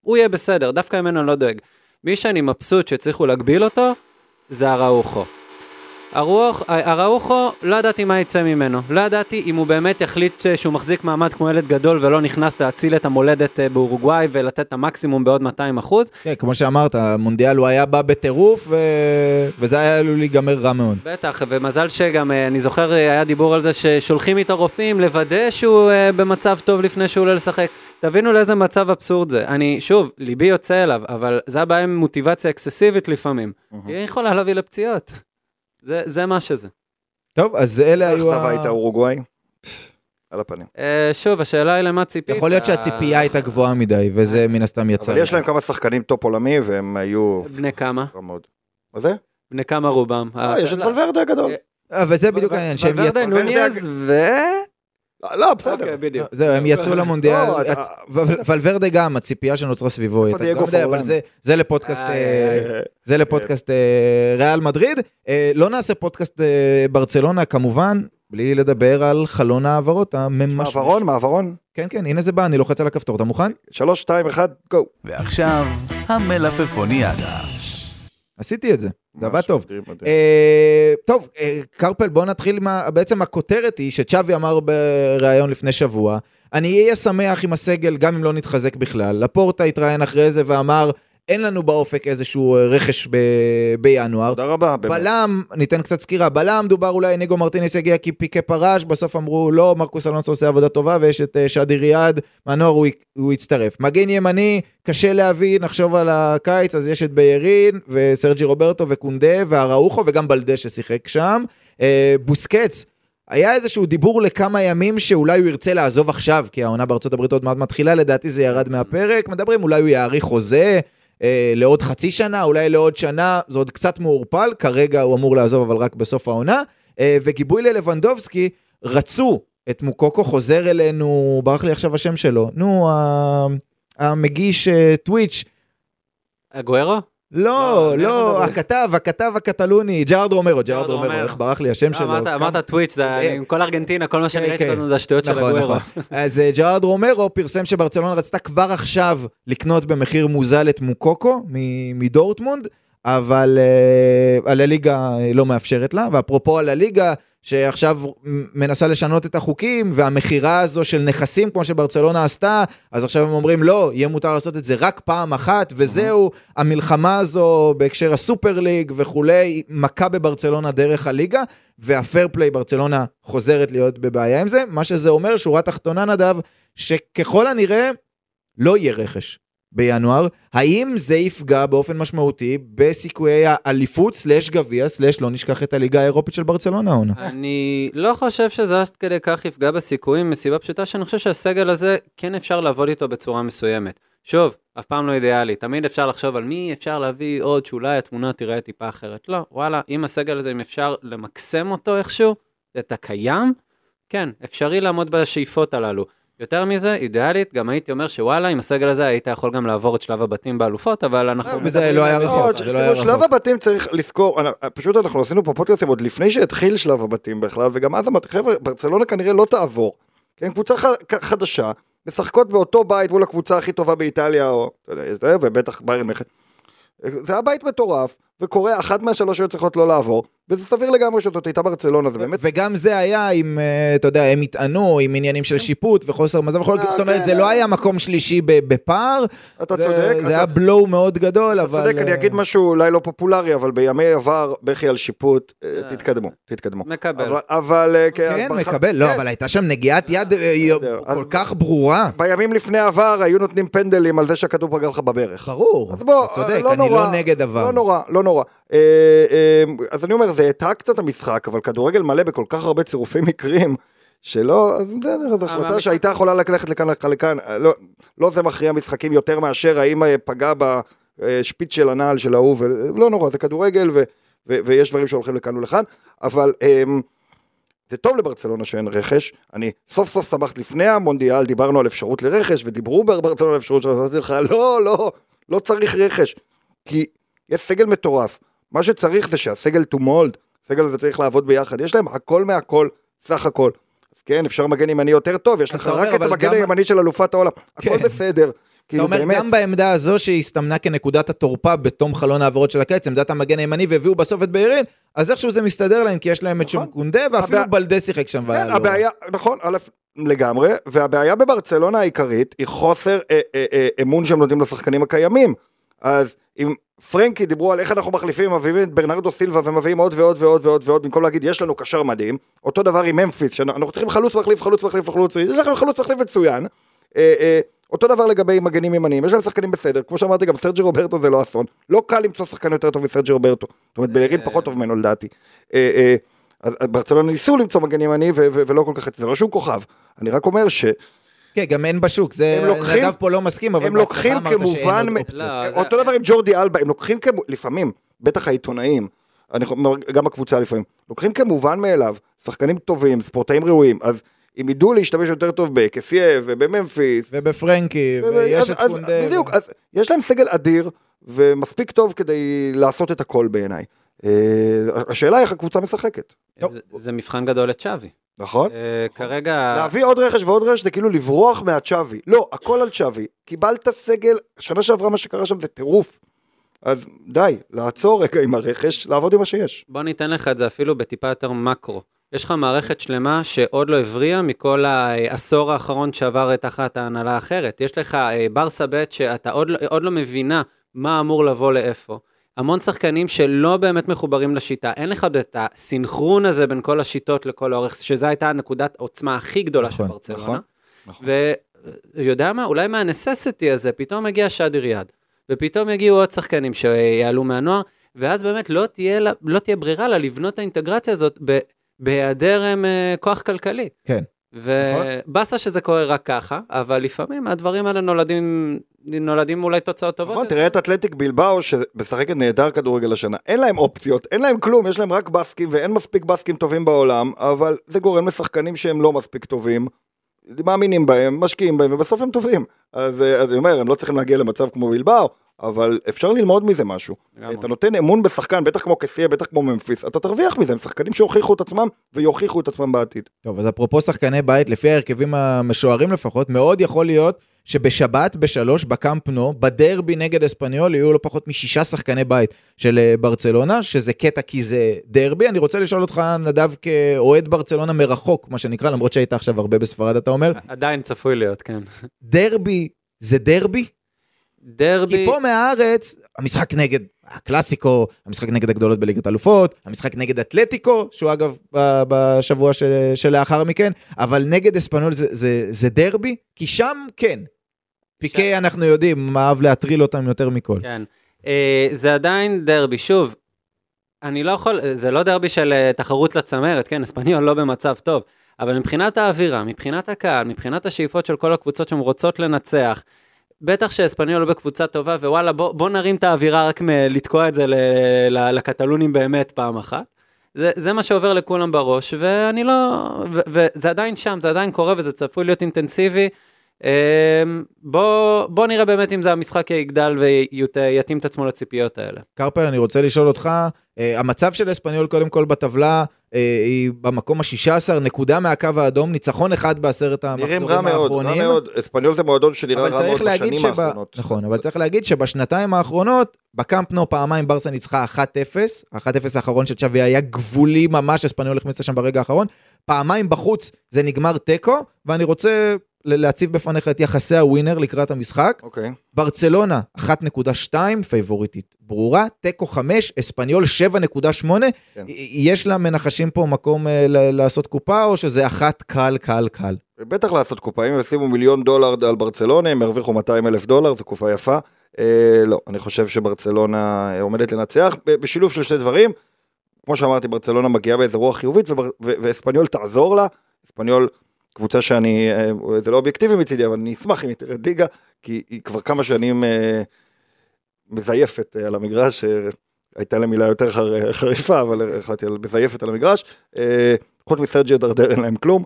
הוא יהיה בסדר, דווקא ממנו אני לא דואג. מי שאני מבסוט שהצליחו להגביל אותו, זה אראוחו. הרוח, אראוחו, לא ידעתי מה יצא ממנו. לא ידעתי אם הוא באמת יחליט אה, שהוא מחזיק מעמד כמו ילד גדול ולא נכנס להציל את המולדת אה, באורוגוואי ולתת את המקסימום בעוד 200 אחוז. כן, כמו שאמרת, המונדיאל הוא היה בא בטירוף, ו... וזה היה עלול להיגמר רע מאוד. בטח, ומזל שגם, אה, אני זוכר, היה דיבור על זה ששולחים איתו רופאים לוודא שהוא במצב טוב לפני שהוא עולה לשחק. תבינו לאיזה מצב אבסורד זה. אני, שוב, ליבי יוצא אליו, אבל זה הבעיה עם מוטיבציה אקססיבית לפעמים. היא יכולה להביא לפציעות. זה, זה מה שזה. טוב, אז אלה איך היו... ה- הייתה אורוגוואי? על הפנים. אה, שוב, השאלה היא למה ציפית. יכול להיות שהציפייה הייתה גבוהה מדי, וזה מן הסתם יצא. אבל יש להם כמה שחקנים טופ עולמי והם היו... בני כמה? מה זה? בני כמה רובם? אה, יש את ולוורדה הגדול. אה, וזה בדיוק העניין, שהם יצאו... ולוורדה נוניז ו... לא, בסדר. אוקיי, בדיוק. זהו, הם יצאו למונדיאל, לא, ולוורדה גם, הציפייה שנוצרה סביבו, איפה דייגו לא יודע, אבל פורלן? זה- זה לפודקאסט, אה. זה לפודקאסט אה, ריאל מדריד. אה, לא נעשה פודקאסט ברצלונה כמובן, בלי לדבר על חלון ההעברות הממשמש. מעברון, מעברון. כן, כן, הנה זה בא, אני לוחץ על הכפתור, אתה מוכן? שלוש, שתיים, אחד, גו. ועכשיו, המלפפוניאדה. עשיתי את זה, זה עבד טוב. אה, טוב, אה, קרפל, בוא נתחיל מה... בעצם הכותרת היא שצ'אבי אמר בריאיון לפני שבוע, אני אהיה שמח עם הסגל גם אם לא נתחזק בכלל. לפורטה התראיין אחרי זה ואמר, אין לנו באופק איזשהו אה, רכש ב... בינואר. תודה רבה. באמת. בלם, ניתן קצת סקירה, בלם דובר אולי ניגו מרטינס יגיע כי פיקה פרש, בסוף אמרו לא, מרקוס אלונסו עושה עבודה טובה ויש את אה, שאדי ריאד, מהנוער הוא, הוא יצטרף. מגן ימני, קשה להבין, נחשוב על הקיץ, אז יש את ביירין וסרג'י רוברטו וקונדה והראוכו וגם בלדה ששיחק שם. אה, בוסקץ, היה איזשהו דיבור לכמה ימים שאולי הוא ירצה לעזוב עכשיו, כי העונה בארצות הברית עוד מעט מתחילה, לדעתי זה ירד מהפרק, מדברים אולי הוא יאריך חוזה. אה, לעוד חצי שנה, אולי לעוד שנה, זה עוד קצת מעורפל, כרגע הוא אמור לעזוב, אבל רק בסוף העונה. אה, וגיבוי ללבנדובסקי, רצו את מוקוקו, חוזר אלינו, ברח לי עכשיו השם שלו, נו, המגיש אה, טוויץ', אגוארו? לא, לא, לא, הכתב, הכתב הקטלוני, ג'רארד רומרו, ג'רארד ג'רארד רומרו. איך ברח לי השם שלו. אמרת- טוויץ', אה, עם כל ארגנטינה, כל מה שאני ראיתי. קודם זה השטויות של נכון, אגוארו. נכון. *laughs* אז אה, ג'רארד רומרו פרסם שברצלונה רצתה כבר עכשיו לקנות במחיר מוזל את מוקוקו מדורטמונד, אבל אה, הלה ליגה אה, לא מאפשרת לה, ואפרופו על הליגה, שעכשיו מנסה לשנות את החוקים, והמכירה הזו של נכסים כמו שברצלונה עשתה, אז עכשיו הם אומרים לא, יהיה מותר לעשות את זה רק פעם אחת, וזהו, המלחמה הזו בהקשר הסופר ליג וכולי, מכה בברצלונה דרך הליגה, והפייר פליי ברצלונה חוזרת להיות בבעיה עם זה, מה שזה אומר, שורה תחתונה נדב, שככל הנראה לא יהיה רכש בינואר. האם זה יפגע באופן משמעותי בסיכויי האליפות סלאש גביע סלאש לא נשכח את הליגה האירופית של ברצלונה העונה? אני לא חושב שזה עד כדי כך יפגע בסיכויים, מסיבה פשוטה שאני חושב שהסגל הזה, כן אפשר לעבוד איתו בצורה מסוימת. שוב, אף פעם לא אידיאלי, תמיד אפשר לחשוב על מי אפשר להביא עוד שאולי התמונה תיראה טיפה אחרת. לא, וואלה, אם הסגל הזה, אם אפשר למקסם אותו איכשהו, את הקיים, כן, אפשרי לעמוד בשאיפות הללו. יותר מזה, אידיאלית, גם הייתי אומר שוואלה, עם הסגל הזה היית יכול גם לעבור את שלב הבתים באלופות, אבל אנחנו... אה, וזה מדברים לא היה רחוק. לא, זה לא היה תראו, שלב רחוק. הבתים צריך לזכור, אני- פשוט אנחנו עשינו פה פודקאסטים עוד לפני שהתחיל שלב הבתים בכלל, וגם אז אמרתי, חבר'ה, ברצלונה כנראה לא תעבור. כן, קבוצה חדשה, משחקות באותו בית מול הקבוצה הכי טובה באיטליה, או, אתה יודע, זה, ובטח ביירן מלכת. זה היה בית מטורף, וקורה, אחת מהשלוש היו צריכות לא לעבור, וזה סביר לגמרי שזאת הייתה ברצלונה, זה באמת... וגם זה היה עם, אה, אתה יודע, הם התענו עם עניינים של שיפוט וחוסר מזל וכל אה, זאת אומרת, כן. זה לא היה מקום שלישי בפער, אתה צודק, זה אתה- היה בלואו מאוד גדול, אתה אבל... צודק, אני אה, אגיד משהו אולי לא פופולרי, אבל בימי עבר, בכי על שיפוט, אה, אה. תתקדמו, תתקדמו. מקבל. אבל-. אה, כן, בח- מקבל, לא, כן. אבל הייתה שם נגיעת יד אה, כל כך ברורה. בימים לפני עבר היו נותנים פנדלים על זה שהכדור פגע לך בברך. ברור, אתה צודק, לא אני לא נגד עבר. לא נורא, לא נורא. אה, אה, אז אני אומר, זה הטעה קצת המשחק, אבל כדורגל מלא בכל כך הרבה צירופי מקרים, שלא, אז בסדר, זו החלטה שהייתה יכולה ללכת לכאן לכאן. אה, לא- לא זה מכריע משחקים יותר מאשר האם אה, פגע בשפיץ של הנעל של ההוא, ולא נורא, זה כדורגל, ו- ו- ויש דברים שהולכים לכאן ולכאן, אבל... אמ, זה טוב לברצלונה שאין רכש, אני סוף סוף שמחת לפני המונדיאל, דיברנו על אפשרות לרכש, ודיברו בברצלונה על אפשרות, אמרתי לך, לא, לא, לא צריך רכש, כי יש סגל מטורף, מה שצריך זה שהסגל to mold, הסגל הזה צריך לעבוד ביחד, יש להם הכל מהכל, סך הכל. אז כן, אפשר מגן ימני יותר טוב, יש לך אתה רק את המגן גם- הימני של אלופת העולם, הכל כן. בסדר. אתה כאילו אומר, באמת, גם בעמדה הזו שהסתמנה כנקודת התורפה בתום חלון העברות של הקיץ, עמדת המגן הימני, והביאו בסוף את ביירין, אז איכשהו זה מסתדר להם, כי יש להם את נכון. שום קונדה, ואפילו הבע- בלדה שיחק שם. כן, הבעיה, נכון, א', לגמרי, והבעיה בברצלונה העיקרית היא חוסר אה, אה, אה, אמון שהם נותנים לשחקנים הקיימים. אז עם פרנקי דיברו על איך אנחנו מחליפים, מביאים את ברנרדו סילבה ומביאים עוד ועוד ועוד ועוד ועוד, במקום להגיד יש לנו קשר מדהים, אותו דבר עם ממפיס, שאנחנו צריכים חלוץ מחליף, חלוץ מחליף, חלוץ, יש לכם חלוץ מחליף מצוין. אה, אה, אותו דבר לגבי מגנים ימניים, יש להם שחקנים בסדר, כמו שאמרתי גם סרג'י רוברטו זה לא אסון, לא קל למצוא שחקן יותר טוב מסרג'י רוברטו, זאת אומרת בלרין פחות טוב ממנו לדעתי. אה, אה, אז ברצלונה ניסו למצוא מגן ימני ולא כל כך, זה לא שהוא כוכב, אני רק אומר שהם כן, גם אין בשוק, זה, הם לוקחים- נדב פה לא מסכים, אבל לוקחים אמרת שאין כמובן, עוד מ- אופציות. לא, זה- אותו דבר עם ג'ורדי אלבה, הם לוקחים כמו, לפעמים, בטח העיתונאים, אני, גם הקבוצה לפעמים, לוקחים כמובן מאליו, שחקנים טובים, ספורטאים ראויים, אז אם ידעו להשתמש יותר טוב בקסיה ובממפיס, ובפרנקי, ו- ויש אז- את קונדה. בדיוק, אז יש להם סגל אדיר, ומספיק טוב כדי לעשות את הכל בעיניי. אה, השאלה איך הקבוצה משחקת, טוב. זה- זה מבחן גדול לצ'אבי. נכון? אה, כרגע, להביא עוד רכש ועוד רכש זה כאילו לברוח מהצ'אבי. לא, הכל על צ'אבי. קיבלת סגל, שנה שעברה מה שקרה שם זה טירוף. אז די, לעצור רגע עם הרכש, לעבוד עם מה שיש. בוא ניתן לך את זה אפילו בטיפה יותר מקרו. יש לך מערכת שלמה שעוד לא הבריאה מכל העשור האחרון שעבר תחת ההנהלה האחרת. יש לך אה, ברסה ב' שאתה עוד, לא- עוד לא מבינה מה אמור לבוא לאיפה. המון שחקנים שלא באמת מחוברים לשיטה. אין לך את הסינכרון הזה בין כל השיטות לכל האורך, שזו הייתה נקודת עוצמה הכי גדולה נכון, של ברצלונה. נכון, נכון. ויודע מה, אולי מהנססיטי הזה פתאום מגיע שאדי ריאד, ופתאום יגיעו עוד שחקנים שיעלו מהנוער, ואז באמת לא תהיה, לא תהיה ברירה לה לבנות את האינטגרציה הזאת ב, בהיעדר אה, כוח כלכלי. כן. ובאסה שזה קורה רק ככה, אבל לפעמים הדברים האלה נולדים, נולדים אולי תוצאות טובות. נכון, תראה את אתלטיק בלבאו שמשחקת נהדר כדורגל השנה. אין להם אופציות, אין להם כלום, יש להם רק בסקים ואין מספיק בסקים טובים בעולם, אבל זה גורם לשחקנים שהם לא מספיק טובים. מאמינים בהם, משקיעים בהם, ובסוף הם טובים. אז, אה, אז אני אומר, הם לא צריכים להגיע למצב כמו בלבאו, אבל אפשר ללמוד מזה משהו. לגמרי. אתה נותן אמון בשחקן, בטח כמו קסיה, בטח כמו ממפיס, אתה תרוויח מזה, הם שחקנים שהוכיחו את עצמם ויוכיחו את עצמם בעתיד. טוב, אז אפרופו שחקני בית, לפי ההרכבים המשוערים לפחות, מאוד יכול להיות שבשבת בשלוש, בקאמפ נו, בדרבי נגד אספניול, יהיו לא פחות משישה שחקני בית של אה, ברצלונה, שזה קטע כי זה דרבי. אני רוצה לשאול אותך, נדב, כאוהד ברצלונה מרחוק, מה שנקרא, למרות שהיית עכשיו הרבה בספרד, אתה אומר, עדיין צפוי להיות, כן. דרבי זה דרבי? דרבי, כי פה מהארץ, המשחק נגד הקלאסיקו, המשחק נגד הגדולות בליגת אלופות, המשחק נגד אתלטיקו, שהוא אגב בשבוע של- שלאחר מכן, אבל נגד אספנול זה, זה, זה דרבי, כי שם כן. פיקי אנחנו יודעים, מה אהב להטריל אותם יותר מכל. כן. אה, זה עדיין דרבי, שוב, אני לא יכול, זה לא דרבי של אה, תחרות לצמרת, כן, אספניול לא במצב טוב, אבל מבחינת האווירה, מבחינת הקהל, מבחינת השאיפות של כל הקבוצות שהן רוצות לנצח, בטח שאספניול לא בקבוצה טובה, ווואלה, בוא, בוא נרים את האווירה רק מלתקוע את זה ל, ל, לקטלונים באמת פעם אחת. זה, זה מה שעובר לכולם בראש, ואני לא... ו, וזה עדיין שם, זה עדיין קורה, וזה צפוי להיות אינטנסיבי. אמ, בוא, בוא נראה באמת אם זה המשחק יגדל ויתאים את עצמו לציפיות האלה. קרפל, אני רוצה לשאול אותך, אה, המצב של אספניול קודם כל בטבלה, אה, היא במקום ה-16, נקודה מהקו האדום, ניצחון אחד בעשרת נראים המחזורים רע מאוד, רע האחרונים. מאוד, אספניול זה מועדון שנראה אבל רע מאוד בשנים שב... האחרונות. נכון, אבל צריך להגיד שבשנתיים האחרונות, בקאמפ נו פעמיים ברסה ניצחה 1-0, ה-1-0 האחרון של צ'אבי היה גבולי ממש, אספניול החמיצה שם ברגע האחרון, פעמיים בחוץ זה נגמר תיקו, ואני רוצה להציב בפניך את יחסי הווינר לקראת המשחק. אוקיי. ברצלונה 1.2, פייבוריטית ברורה, תיקו 5, אספניול 7.8. כן. יש למנחשים פה מקום ל- לעשות קופה, או שזה אחת קל, קל, קל? בטח לעשות קופה, אם ישימו מיליון דולר על ברצלונה, הם ירוויחו 200 אלף דולר, זו קופה יפה. אה, לא, אני חושב שברצלונה אה, עומדת לנצח, בשילוב של שני דברים. כמו שאמרתי, ברצלונה מגיעה באיזה רוח חיובית, ואספניול תעזור לה. אספניול, קבוצה שאני, אה, זה לא אובייקטיבי מצידי, אבל אני אשמח אם היא תרד ליגה, כי היא כבר כמה שנים אה, מזייפת אה, על המגרש. הייתה לה מילה יותר חר- חריפה, אבל החלטתי על מזייפת על המגרש. חוץ מסרג'יו דרדר אין להם כלום.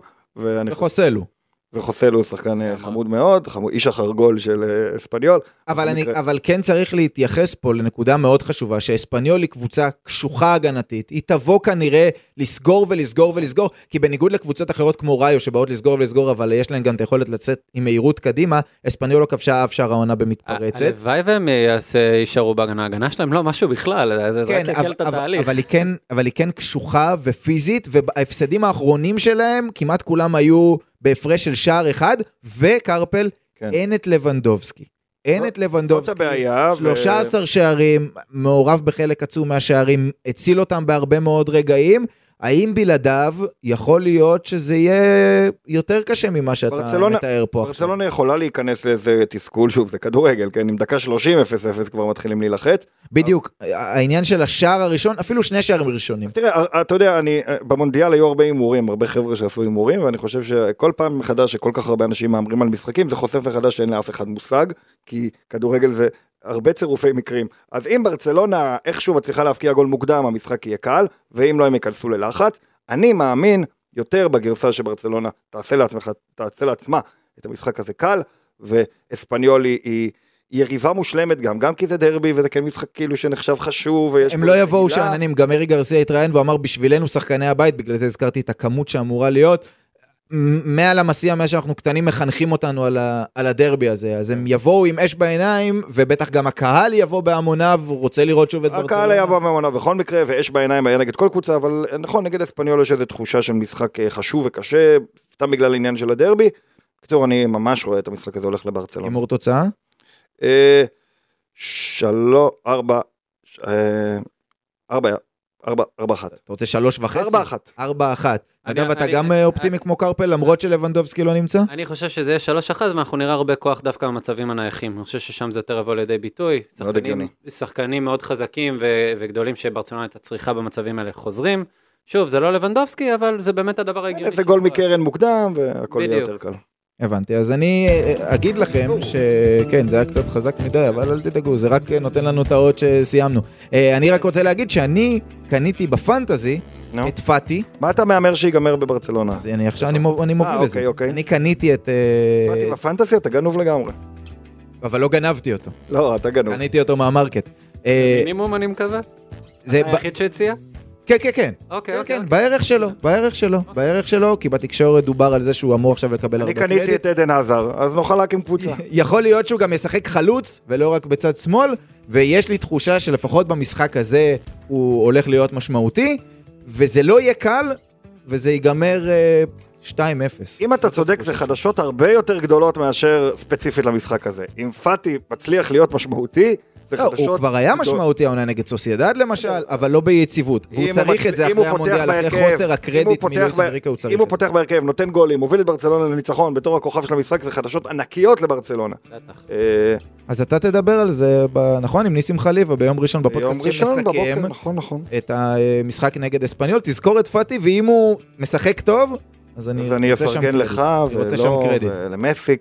וחוסלו. וחוסלו הוא שחקן אה, חמוד מאוד, חמוד, איש החרגול של אה, אספניול. אבל, אני, מקרה- אבל כן צריך להתייחס פה לנקודה מאוד חשובה, שאספניול היא קבוצה קשוחה הגנתית, היא תבוא כנראה לסגור ולסגור ולסגור, כי בניגוד לקבוצות אחרות כמו ראיו שבאות לסגור ולסגור, אבל יש להן גם את היכולת לצאת עם מהירות קדימה, אספניול לא כבשה אף שער העונה במתפרצת. הלוואי והם יעשה- יישארו בהגנה, ההגנה שלהם לא משהו בכלל, זה זה כן, רק יקל את אבל, אבל, התהליך. אבל, היא כן, אבל היא כן קשוחה ופיזית, וההפסדים האחרונים שלהם, כמעט כולם היו בהפרש של שער אחד, וקרפל, כן. אין את לבנדובסקי. אין את לבנדובסקי. זאת הבעיה, ו- 13 שערים, מעורב בחלק עצום מהשערים, הציל אותם בהרבה מאוד רגעים. האם בלעדיו יכול להיות שזה יהיה יותר קשה ממה שאתה ברצלונה- מתאר פה עכשיו? ברצלונה יכולה להיכנס לאיזה תסכול, שוב, זה כדורגל, כן, עם דקה 30, 0-0 כבר מתחילים להילחץ. בדיוק, העניין של השער הראשון, אפילו שני שערים ראשונים. אז תראה, אה, אתה יודע, אני, אה, במונדיאל היו הרבה הימורים, הרבה חבר'ה שעשו הימורים, ואני חושב שכל פעם מחדש שכל כך הרבה אנשים מהמרים על משחקים, זה חושף מחדש שאין לאף אחד מושג, כי כדורגל זה הרבה צירופי מקרים. אז אם ברצלונה איכשהו מצליחה להבקיע גול מוקדם, המשחק יהיה קל, ואם לא, הם ייכנסו ללחץ. אני מאמין יותר בגרסה שברצלונה תעשה לעצמך, תעשה לעצמה את המשחק הזה קל, ואספניול היא, יריבה מושלמת גם, גם כי זה דרבי וזה כן משחק כאילו שנחשב חשוב. ויש הם לא יבואו. שאננים, גם ארי גרסיה התראיין והוא אמר בשבילנו שחקני הבית, בגלל זה הזכרתי את הכמות שאמורה להיות. מעל המסיע, מאז שאנחנו קטנים, מחנכים אותנו על, ה, על הדרבי הזה, אז הם יבואו עם אש בעיניים, ובטח גם הקהל יבוא בהמוניו, רוצה לראות שוב את ברצלונה. הקהל היה בממונה בכל מקרה, ואש בעיניים היה נגד כל קבוצה, אבל אה, נכון, נגד אספניול יש איזו תחושה של משחק אה, חשוב וקשה, סתם בגלל העניין של הדרבי. בקיצור, אני ממש רואה את המשחק הזה הולך לברצלונה. הימור תוצאה? אה, שלוש, ארבע, ארבע, ארבע, ארבע אחת. אתה רוצה שלוש וחצי? ארבע אחת. ארבע אחת. אגב, אתה גם אה, אופטימי כמו קרפל, למרות שלבנדובסקי לא נמצא? אני חושב שזה יהיה 3-1 ואנחנו נראה הרבה כוח דווקא במצבים הנייחים. אני חושב ששם זה יותר יבוא לידי ביטוי. שחקנים, הגיוני. מאוד חזקים וגדולים שברצלונה הייתה צריכה במצבים האלה חוזרים. שוב, זה לא לבנדובסקי, אבל זה באמת הדבר ההגיוני. איזה גול. מקרן מוקדם, והכל יהיה. יותר קל. הבנתי, אז אני אה, אגיד לכם שכן, זה היה קצת חזק מדי, אבל אל תדאגו, זה רק אה, נותן לנו את האות שסיימנו. אה, אני רק רוצה להגיד שאני קניתי בפנטזי נו. את פאטי, מה אתה מהמר שיגמר בברצלונה? אז אני עכשיו אני אני מוביל לזה. אוקיי, אוקיי. אני קניתי את... באתי בפנטסי, אתה גנוב לגמרי. אבל לא גנבתי אותו, לא, אתה גנוב. קניתי אותו מהמרקט. מינימום אני מקווה. זה היחיד שהציע? כן, כן, כן. אוקיי, כן, אוקיי. כן, בערך שלו, בערך שלו, בערך שלו, כי בתקשורת דובר על זה שהוא אמור עכשיו לקבל אני הרבה קניתי קרדיט. את עדן עזר, אז נוכל להקים קבוצה. *laughs* יכול להיות שהוא גם ישחק חלוץ, ולא רק בצד שמאל, ויש לי תחושה שלפחות במשחק הזה הוא הולך להיות משמעותי, וזה לא יהיה קל, וזה ייגמר אה, 2-0. אם אתה צודק, זה חדשות הרבה יותר גדולות מאשר ספציפית למשחק הזה. אם פאטי מצליח להיות משמעותי, זה לא, חדשות... הוא כבר היה משמעותי העונה נגד סוסיידד למשל, אבל לא ביציבות. והוא אם הוא צריך את זה אם אחרי הוא פותח המונדיאל, אחרי חוסר אם הוא הקרדיט פותח מלואיס ב- אמריקה, הוא צריך אם הוא את זה. פותח בהרכב, נותן גולים, מוביל את ברצלונה לניצחון בתור הכוכב של המשחק, זה חדשות ענקיות לברצלונה. בטח. אה, אז אתה תדבר על זה, נכון, עם ניסים חליבה ביום ראשון ביום בפודקאסט שמסכם נכון, נכון. את המשחק נגד אספניול. תזכור את פאטי, ואם הוא משחק טוב, אז אני אז אני אפרגן. לך, ולא,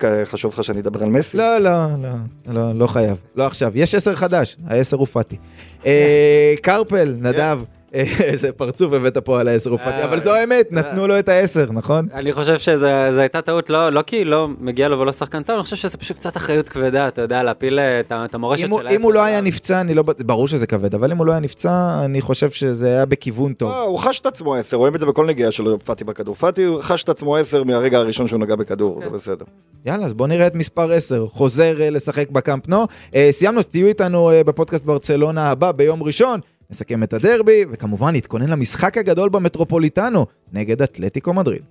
אה, חשוב לך שאני אדבר על מסי? לא, לא, לא, לא, לא חייב. לא עכשיו. יש עשר חדש, העשר הוא פאטי. אה, *laughs* קרפל, נדב, אה, *laughs* איזה פרצוף הבאת פה על העשר פאטי, אה, אבל זו האמת, נתנו לו את העשר, נכון? אני חושב שזו הייתה טעות, לא, לא כי לא מגיע לו ולא שחקן טוב, אני חושב שזה פשוט קצת אחריות כבדה, אתה יודע, להפיל אה, את המורשת של אם הוא לא העשר היה. נפצע, אני לא... ברור שזה כבד, אבל אם הוא לא היה נפצע, אני חושב שזה היה בכיוון טוב. אה, הוא חש את עצמו עשר, רואים את זה בכל נגיעה של פאטי בכדור. פאטי חש את עצמו עשר מהרגע הראשון שהוא נגע בכדור, כן. זה בסדר. יאללה, אז בוא נראה את מספר 10, חוזר אה, לשחק בקאמפ נו. אה, סיימנו, אז תהיו איתנו אה, בפודקאסט ברצלונה הבא ביום ראשון, נסכם את הדרבי, וכמובן נתכונן למשחק הגדול במטרופוליטנו נגד אתלטיקו מדריד.